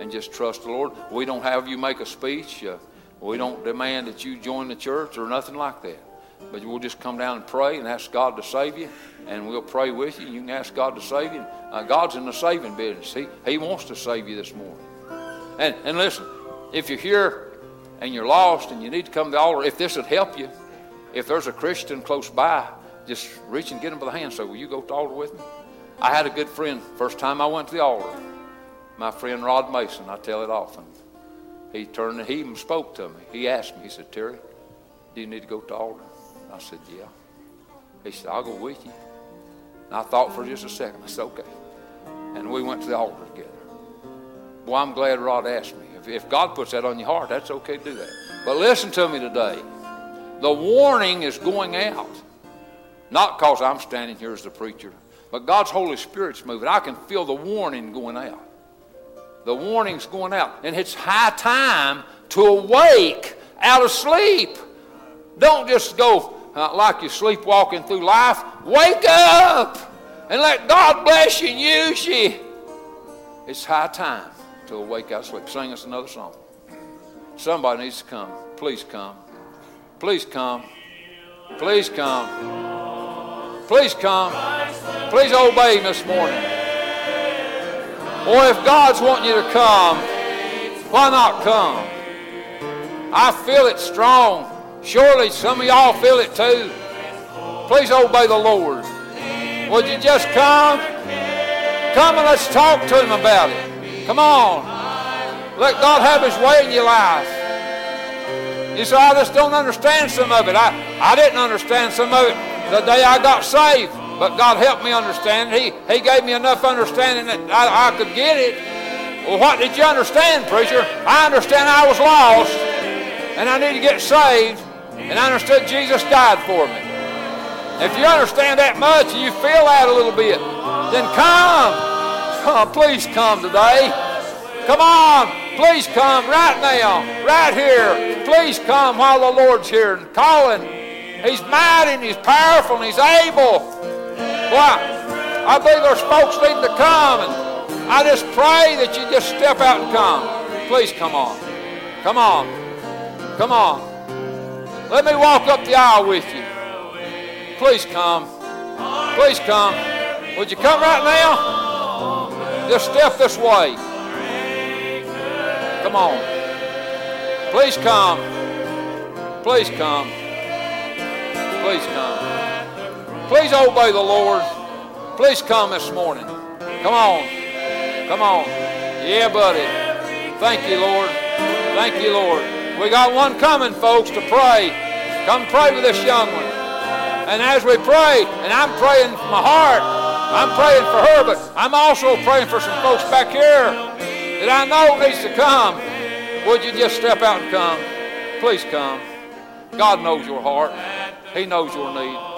and just trust the Lord. We don't have you make a speech. Uh, we don't demand that you join the church or nothing like that. But we'll just come down and pray and ask God to save you, and we'll pray with you. You can ask God to save you. Uh, God's in the saving business. He, he wants to save you this morning. And, and listen, if you're here and you're lost and you need to come to the altar, if this would help you, if there's a Christian close by, just reach and get him by the hand. Say, Will you go to the altar with me? I had a good friend, first time I went to the altar, my friend Rod Mason, I tell it often. He turned and he even spoke to me. He asked me, he said, Terry, do you need to go to the altar? I said, Yeah. He said, I'll go with you. And I thought for just a second. I said, Okay. And we went to the altar together. Well, I'm glad Rod asked me. If, if God puts that on your heart, that's okay to do that. But listen to me today. The warning is going out. Not because I'm standing here as the preacher, but God's Holy Spirit's moving. I can feel the warning going out. The warning's going out. And it's high time to awake out of sleep. Don't just go uh, like you're sleepwalking through life. Wake up and let God bless you and use you. It's high time to awake out of sleep. Sing us another song. Somebody needs to come. Please come. Please come. Please come. Please come. Please obey this morning. Or if God's wanting you to come, why not come? I feel it strong. Surely some of y'all feel it too. Please obey the Lord. Would you just come? Come and let's talk to Him about it. Come on. Let God have His way in your life. You say, I just don't understand some of it. I, I didn't understand some of it the day I got saved, but God helped me understand. He, he gave me enough understanding that I, I could get it. Well, what did you understand, preacher? I understand I was lost and I need to get saved, and I understood Jesus died for me. If you understand that much and you feel that a little bit, then come. Come, please come today. Come on, please come right now, right here. Please come while the Lord's here and calling. He's mighty and He's powerful and He's able. Why? I believe there's folks needing to come, and I just pray that you just step out and come. Please come on. Come on. Come on. Let me walk up the aisle with you. Please come. Please come. Would you come right now? Just step this way. Come on. Please come. Please come. Please come. Please obey the Lord. Please come this morning. Come on. Come on. Yeah, buddy. Thank you, Lord. Thank you, Lord. We got one coming, folks, to pray. Come pray with this young one. And as we pray, and I'm praying from my heart, I'm praying for her, but I'm also praying for some folks back here that I know needs to come. Would you just step out and come? Please come. God knows your heart. He knows your need.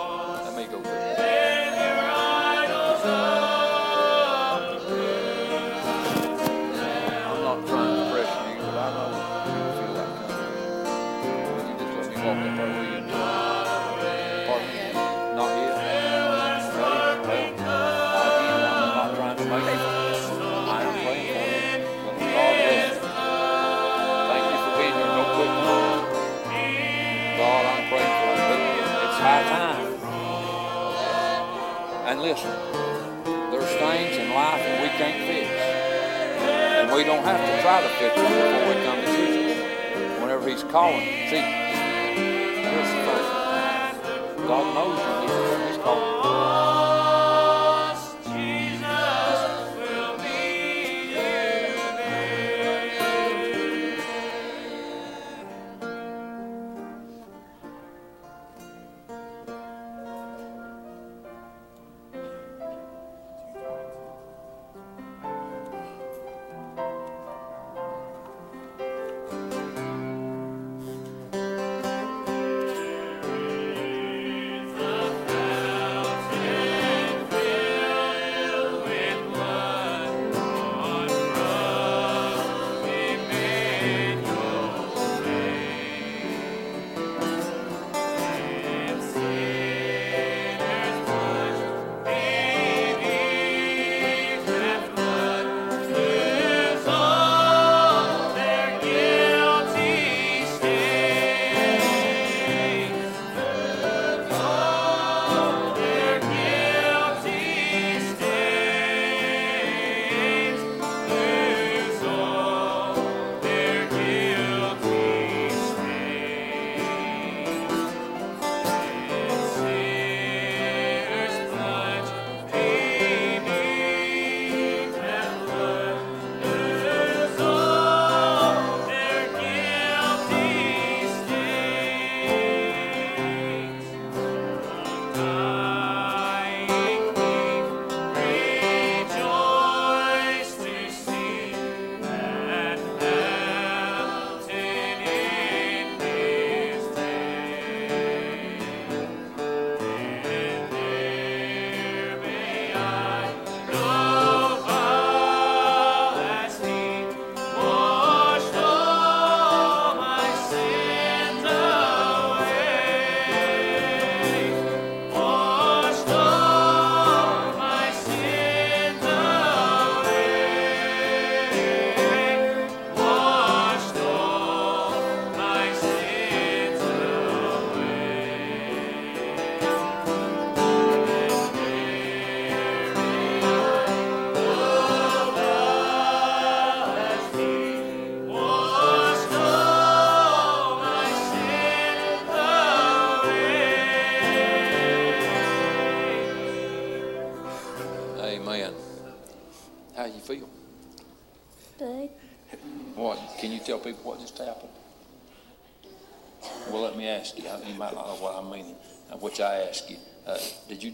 We don't have to try to fix them before we come to Jesus. Whenever He's calling. See, here's the thing. God knows you He's calling.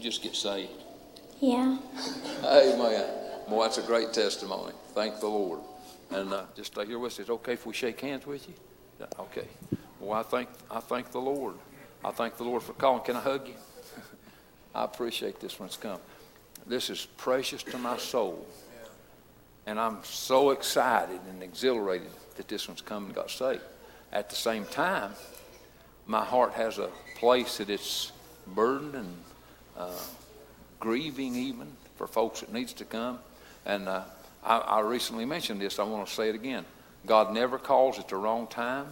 Just get saved? Yeah. *laughs* Amen. Boy, that's a great testimony. Thank the Lord. And uh, just stay here with us. Is it okay if we shake hands with you? Yeah, Okay. Well, I thank I thank the Lord. I thank the Lord for calling. Can I hug you? *laughs* I appreciate this when it's come. This is precious to my soul. And I'm so excited and exhilarated that this one's come and got saved. At the same time, my heart has a place that it's burdened and uh, grieving even for folks that needs to come. And uh, I, I recently mentioned this. I want to say it again. God never calls at the wrong time.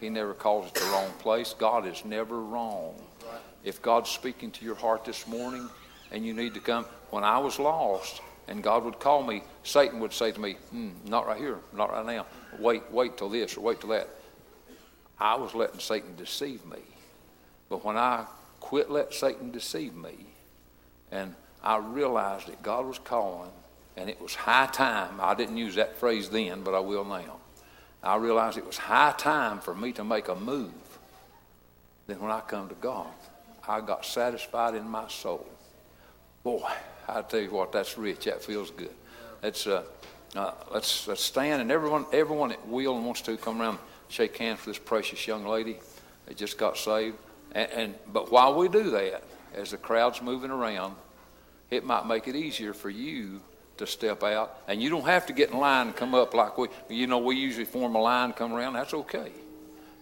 He never calls at the wrong place. God is never wrong. If God's speaking to your heart this morning and you need to come, when I was lost and God would call me, Satan would say to me, hmm, "Not right here, not right now. Wait, wait till this or wait till that." I was letting Satan deceive me. But when I quit letting Satan deceive me, and I realized that God was calling, and it was high time. I didn't use that phrase then, but I will now. I realized it was high time for me to make a move. Then when I come to God, I got satisfied in my soul. Boy, I tell you what, that's rich. That feels good. Uh, uh, let's let's stand, and everyone everyone that will and wants to come around, shake hands with this precious young lady that just got saved. And, and but while we do that, as the crowd's moving around, it might make it easier for you to step out. And you don't have to get in line and come up like we, you know, we usually form a line, and come around. That's okay.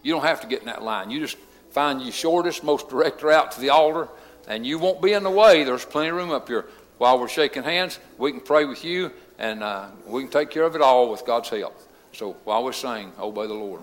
You don't have to get in that line. You just find your shortest, most direct route to the altar, and you won't be in the way. There's plenty of room up here. While we're shaking hands, we can pray with you, and uh, we can take care of it all with God's help. So while we sing, obey the Lord.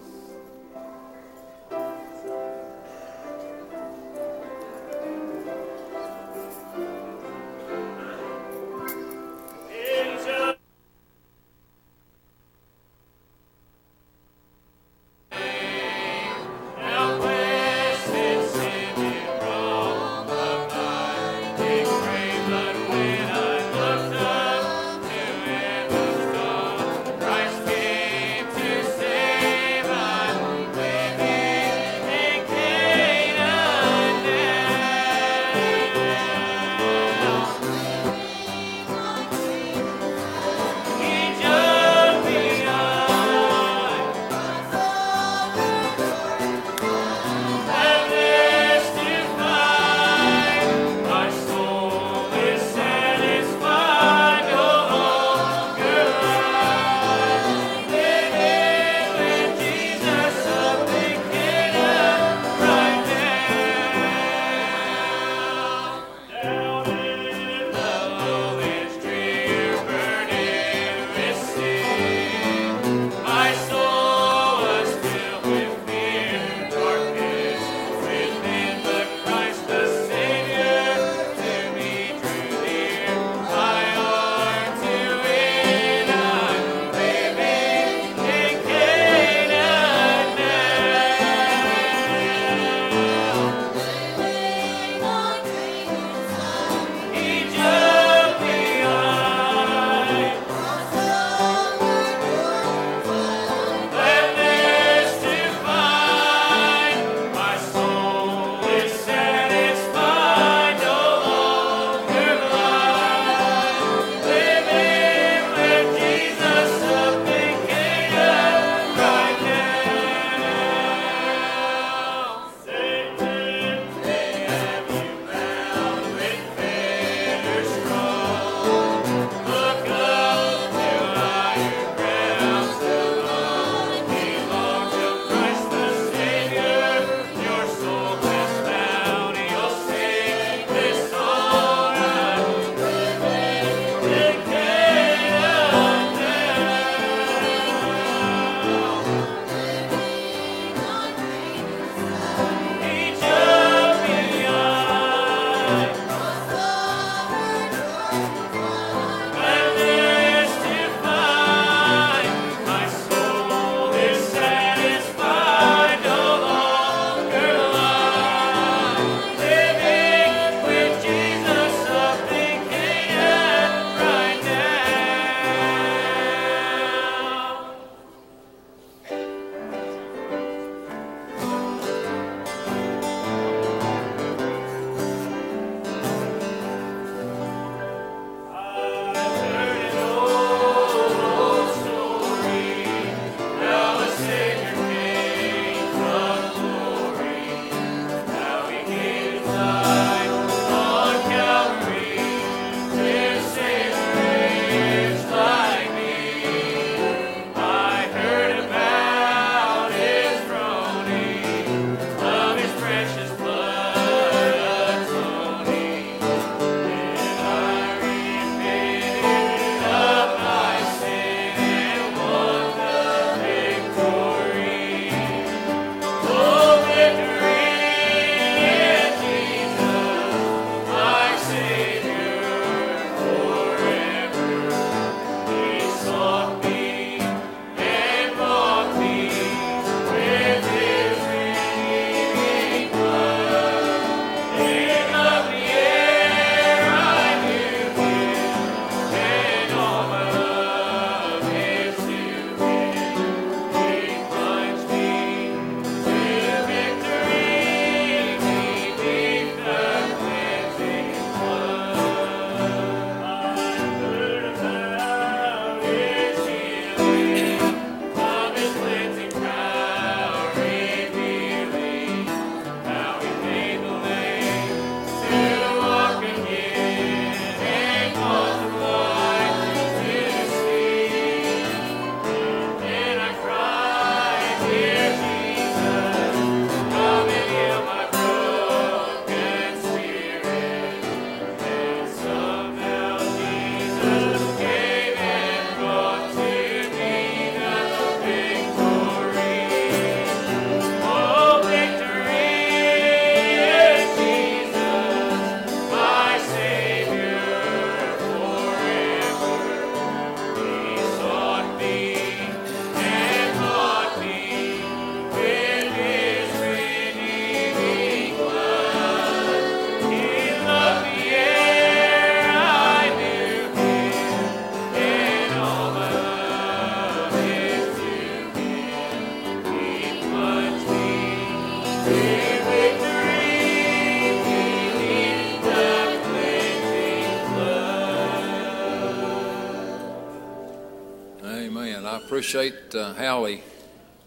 Appreciate uh, Hallie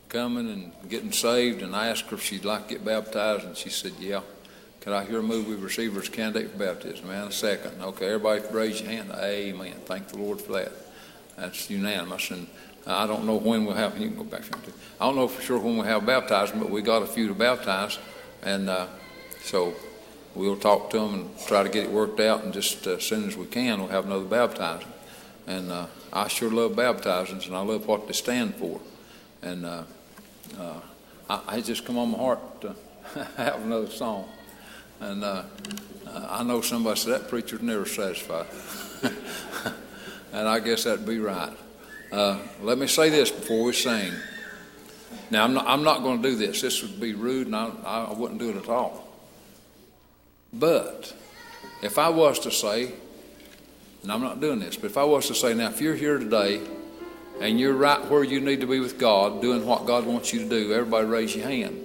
coming and getting saved, and I asked her if she'd like to get baptized, and she said, yeah. Could I hear a move we receive as candidate for baptism? Man, a second. Okay, everybody raise your hand. Amen. Thank the Lord for that. That's unanimous. And I don't know when we'll have, you can go back I don't know for sure when we'll have baptizing, but we got a few to baptize. And uh, so we'll talk to them and try to get it worked out. And just uh, as soon as we can, we'll have another baptizing. And uh, I sure love baptizings, and I love what they stand for. And uh, uh, I, it just come on my heart to *laughs* have another song. And uh, I know somebody said that preacher's never satisfied. *laughs* and I guess that'd be right. Uh, let me say this before we sing. Now, I'm not, I'm not going to do this. This would be rude, and I, I wouldn't do it at all. But if I was to say, and I'm not doing this, but if I was to say, now, if you're here today and you're right where you need to be with God, doing what God wants you to do, everybody raise your hand.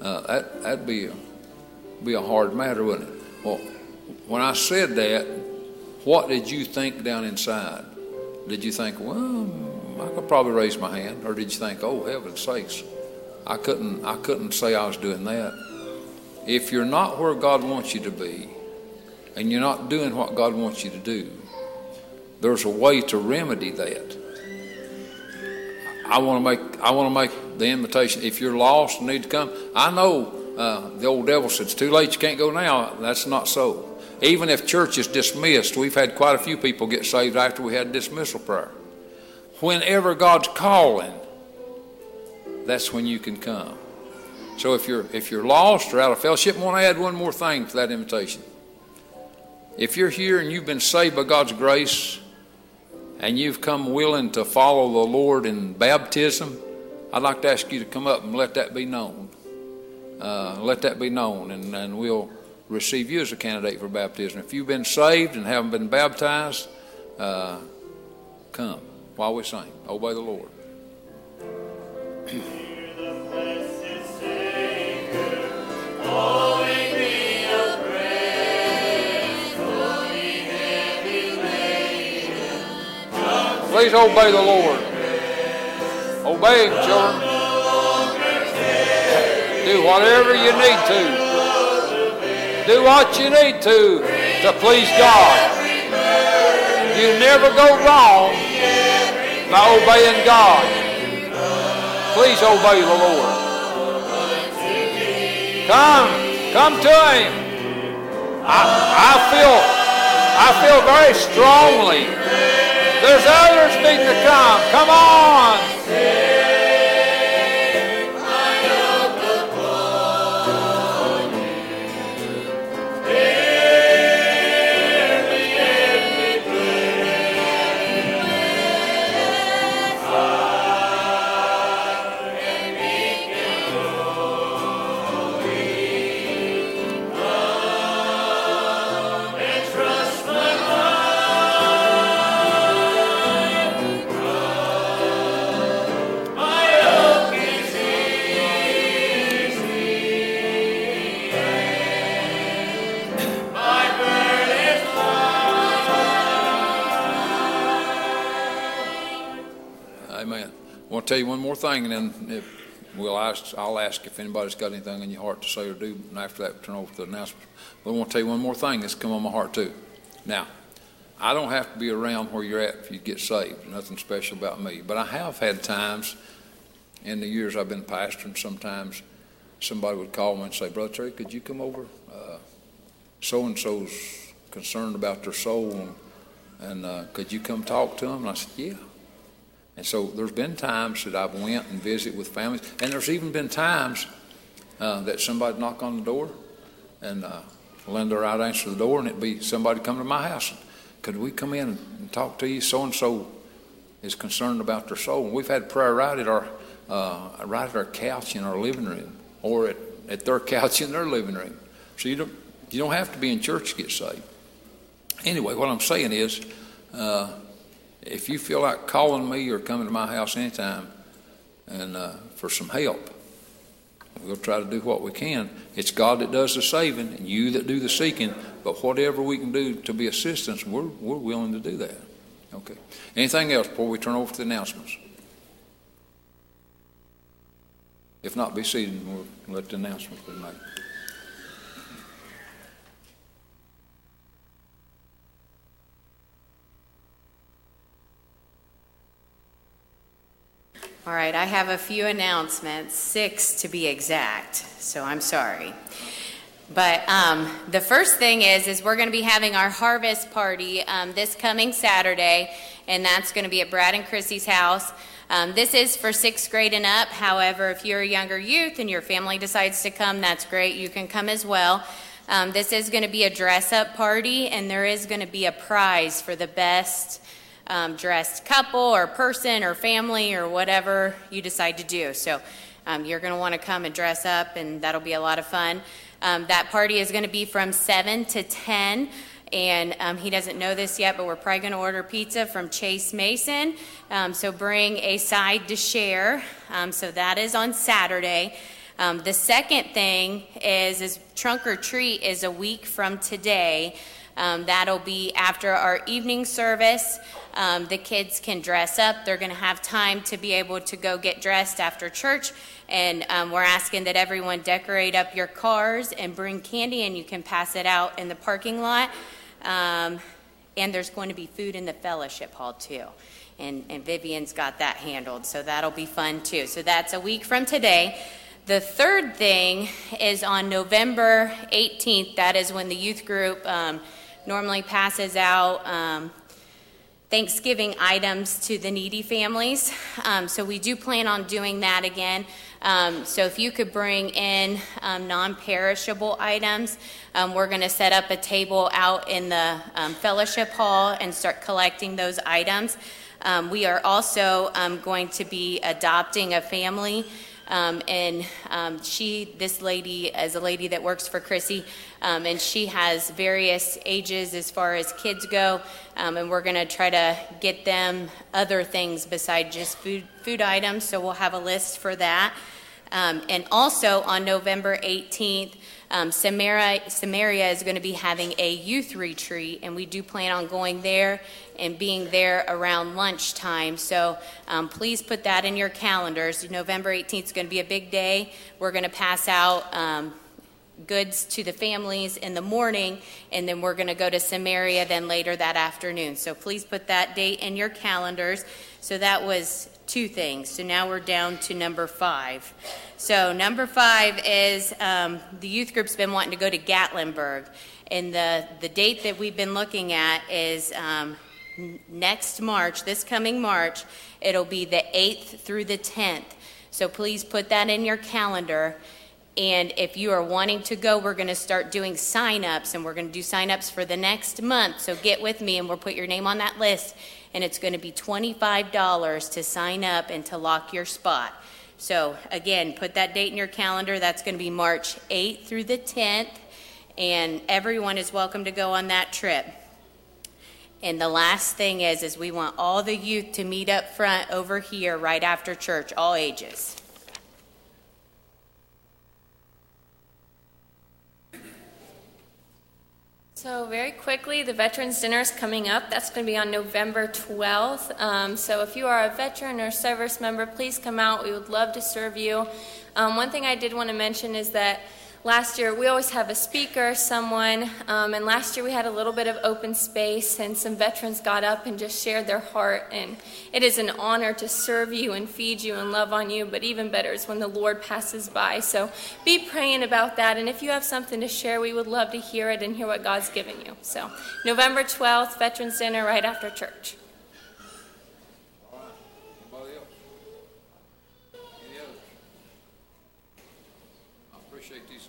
Uh, that, that'd be a, be a hard matter, wouldn't it? Well, when I said that, what did you think down inside? Did you think, well, I could probably raise my hand, or did you think, oh heaven's sakes, I couldn't, I couldn't say I was doing that. If you're not where God wants you to be, and you're not doing what God wants you to do, there's a way to remedy that. I want to make, I want to make the invitation. If you're lost and need to come, I know uh, the old devil said, It's too late, you can't go now. That's not so. Even if church is dismissed, we've had quite a few people get saved after we had dismissal prayer. Whenever God's calling, that's when you can come. So if you're if you're lost or out of fellowship, I want to add one more thing to that invitation. If you're here and you've been saved by God's grace and you've come willing to follow the Lord in baptism, I'd like to ask you to come up and let that be known uh, let that be known, and, and we'll receive you as a candidate for baptism. If you've been saved and haven't been baptized, uh, come while we sing. Obey the Lord. Please obey the Lord. Obey Him, children. Do whatever you need to. Do what you need to to please God. You never go wrong by obeying God. Please obey the Lord. Come, come to Him. I, I feel, I feel very strongly. There's others need to come. Come on. Tell you one more thing, and then if we'll ask, I'll ask if anybody's got anything in your heart to say or do, and after that, we'll turn over to the announcement. But I want to tell you one more thing that's come on my heart too. Now, I don't have to be around where you're at if you get saved. Nothing special about me. But I have had times in the years I've been pastoring, sometimes somebody would call me and say, Brother Terry, could you come over? So and so's concerned about their soul, and, and uh, could you come talk to them? And I said, Yeah. And so there's been times that I've went and visit with families, and there's even been times uh, that somebody knock on the door, and uh, Linda or I'd answer the door, and it'd be somebody come to my house. Could we come in and talk to you? So and so is concerned about their soul. And we've had prayer right at our uh, right at our couch in our living room, or at, at their couch in their living room. So you don't you don't have to be in church to get saved. Anyway, what I'm saying is. Uh, if you feel like calling me or coming to my house anytime and uh, for some help, we'll try to do what we can. It's God that does the saving and you that do the seeking, but whatever we can do to be assistance, we're, we're willing to do that. Okay. Anything else before we turn over to the announcements? If not, be seated and we'll let the announcements be made. All right, I have a few announcements, six to be exact, so I'm sorry. But um, the first thing is, is we're going to be having our harvest party um, this coming Saturday, and that's going to be at Brad and Chrissy's house. Um, this is for sixth grade and up. However, if you're a younger youth and your family decides to come, that's great. You can come as well. Um, this is going to be a dress up party, and there is going to be a prize for the best um, dressed couple or person or family or whatever you decide to do. So um, you're going to want to come and dress up, and that'll be a lot of fun. Um, that party is going to be from 7 to 10. And um, he doesn't know this yet, but we're probably going to order pizza from Chase Mason. Um, so bring a side to share. Um, so that is on Saturday. Um, the second thing is, is trunk or treat is a week from today. Um, that'll be after our evening service. Um, the kids can dress up. They're going to have time to be able to go get dressed after church. And um, we're asking that everyone decorate up your cars and bring candy, and you can pass it out in the parking lot. Um, and there's going to be food in the fellowship hall, too. And, and Vivian's got that handled, so that'll be fun, too. So that's a week from today. The third thing is on November 18th. That is when the youth group um, normally passes out um, Thanksgiving items to the needy families. Um, so we do plan on doing that again. Um, so if you could bring in um, non perishable items, um, we're going to set up a table out in the um, fellowship hall and start collecting those items. Um, we are also going to be adopting a family. And she, this lady, is a lady that works for Chrissy, um, and she has various ages as far as kids go, um, and we're going to try to get them other things besides just food, food items. So we'll have a list for that. Um, and also on November 18th, um, Samaria, Samaria is going to be having a youth retreat, and we do plan on going there and being there around lunchtime. So um, please put that in your calendars. November 18th is going to be a big day. We're going to pass out um, goods to the families in the morning, and then we're going to go to Samaria then later that afternoon. So please put that date in your calendars. So that was two things. So now we're down to number five. So number five is um, the youth group's been wanting to go to Gatlinburg, and the the date that we've been looking at is. Um, next March, this coming March, it'll be the 8th through the 10th. So please put that in your calendar. And if you are wanting to go, we're going to start doing sign-ups, and we're going to do sign-ups for the next month. So get with me, and we'll put your name on that list and it's going to be $25 to sign up and to lock your spot. So, again, put that date in your calendar. That's going to be March 8th through the 10th, and everyone is welcome to go on that trip. And the last thing is, is we want all the youth to meet up front over here right after church, all ages. So, very quickly, the Veterans Dinner is coming up. That's going to be on November 12th. Um, so, if you are a veteran or service member, please come out. We would love to serve you. Um, one thing I did want to mention is that last year we always have a speaker, someone, um, and last year we had a little bit of open space, and some veterans got up and just shared their heart. And it is an honor to serve you and feed you and love on you, but even better is when the Lord passes by. So be praying about that, and if you have something to share, we would love to hear it and hear what God's given you. So, November 12th, Veterans Dinner right after church.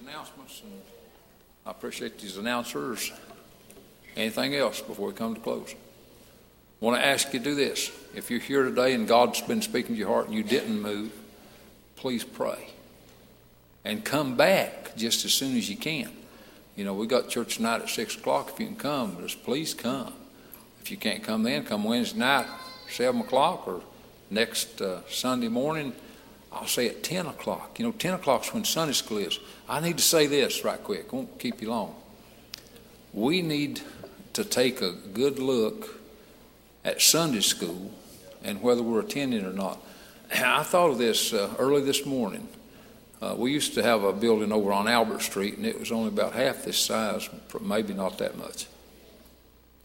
Announcements, and I appreciate these announcers. Anything else before we come to close? I want to ask you to do this. If you're here today and God's been speaking to your heart and you didn't move, please pray. And come back just as soon as you can. You know, we got church tonight at 6 o'clock. If you can come, just please come. If you can't come then, come Wednesday night, 7 o'clock, or next uh, Sunday morning, I'll say at 10 o'clock. You know, 10 o'clock is when Sunday school is. I need to say this right quick. I won't keep you long. We need to take a good look at Sunday school and whether we're attending or not. *clears throat* I thought of this uh, early this morning. Uh, we used to have a building over on Albert Street, and it was only about half this size, maybe not that much,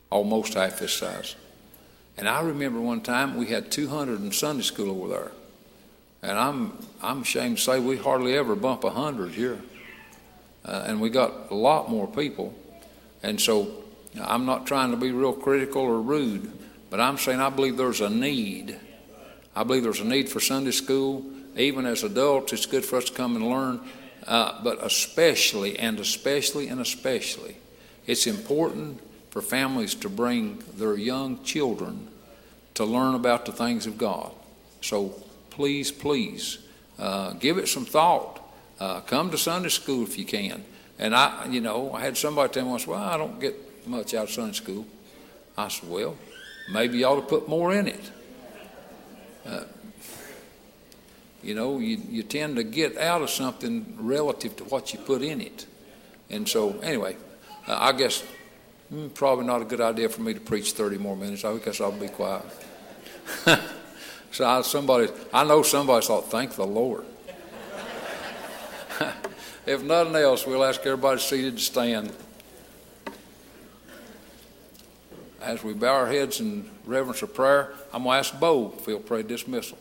almost half this size. And I remember one time we had 200 in Sunday school over there. And I'm, I'm ashamed to say we hardly ever bump 100 here. Uh, and we got a lot more people. And so I'm not trying to be real critical or rude, but I'm saying I believe there's a need. I believe there's a need for Sunday school. Even as adults, it's good for us to come and learn. Uh, but especially, and especially, and especially, it's important for families to bring their young children to learn about the things of God. So please, please, uh, give it some thought. Uh, come to Sunday school if you can. And I, you know, I had somebody tell me once, well, I don't get much out of Sunday school. I said, well, maybe you ought to put more in it. Uh, you know, you, you tend to get out of something relative to what you put in it. And so, anyway, uh, I guess mm, probably not a good idea for me to preach 30 more minutes. I guess I'll be quiet. *laughs* so I, somebody, I know somebody thought, thank the Lord. *laughs* if nothing else, we'll ask everybody seated to stand. As we bow our heads in reverence of prayer, I'm going to ask Bo if he'll pray dismissal.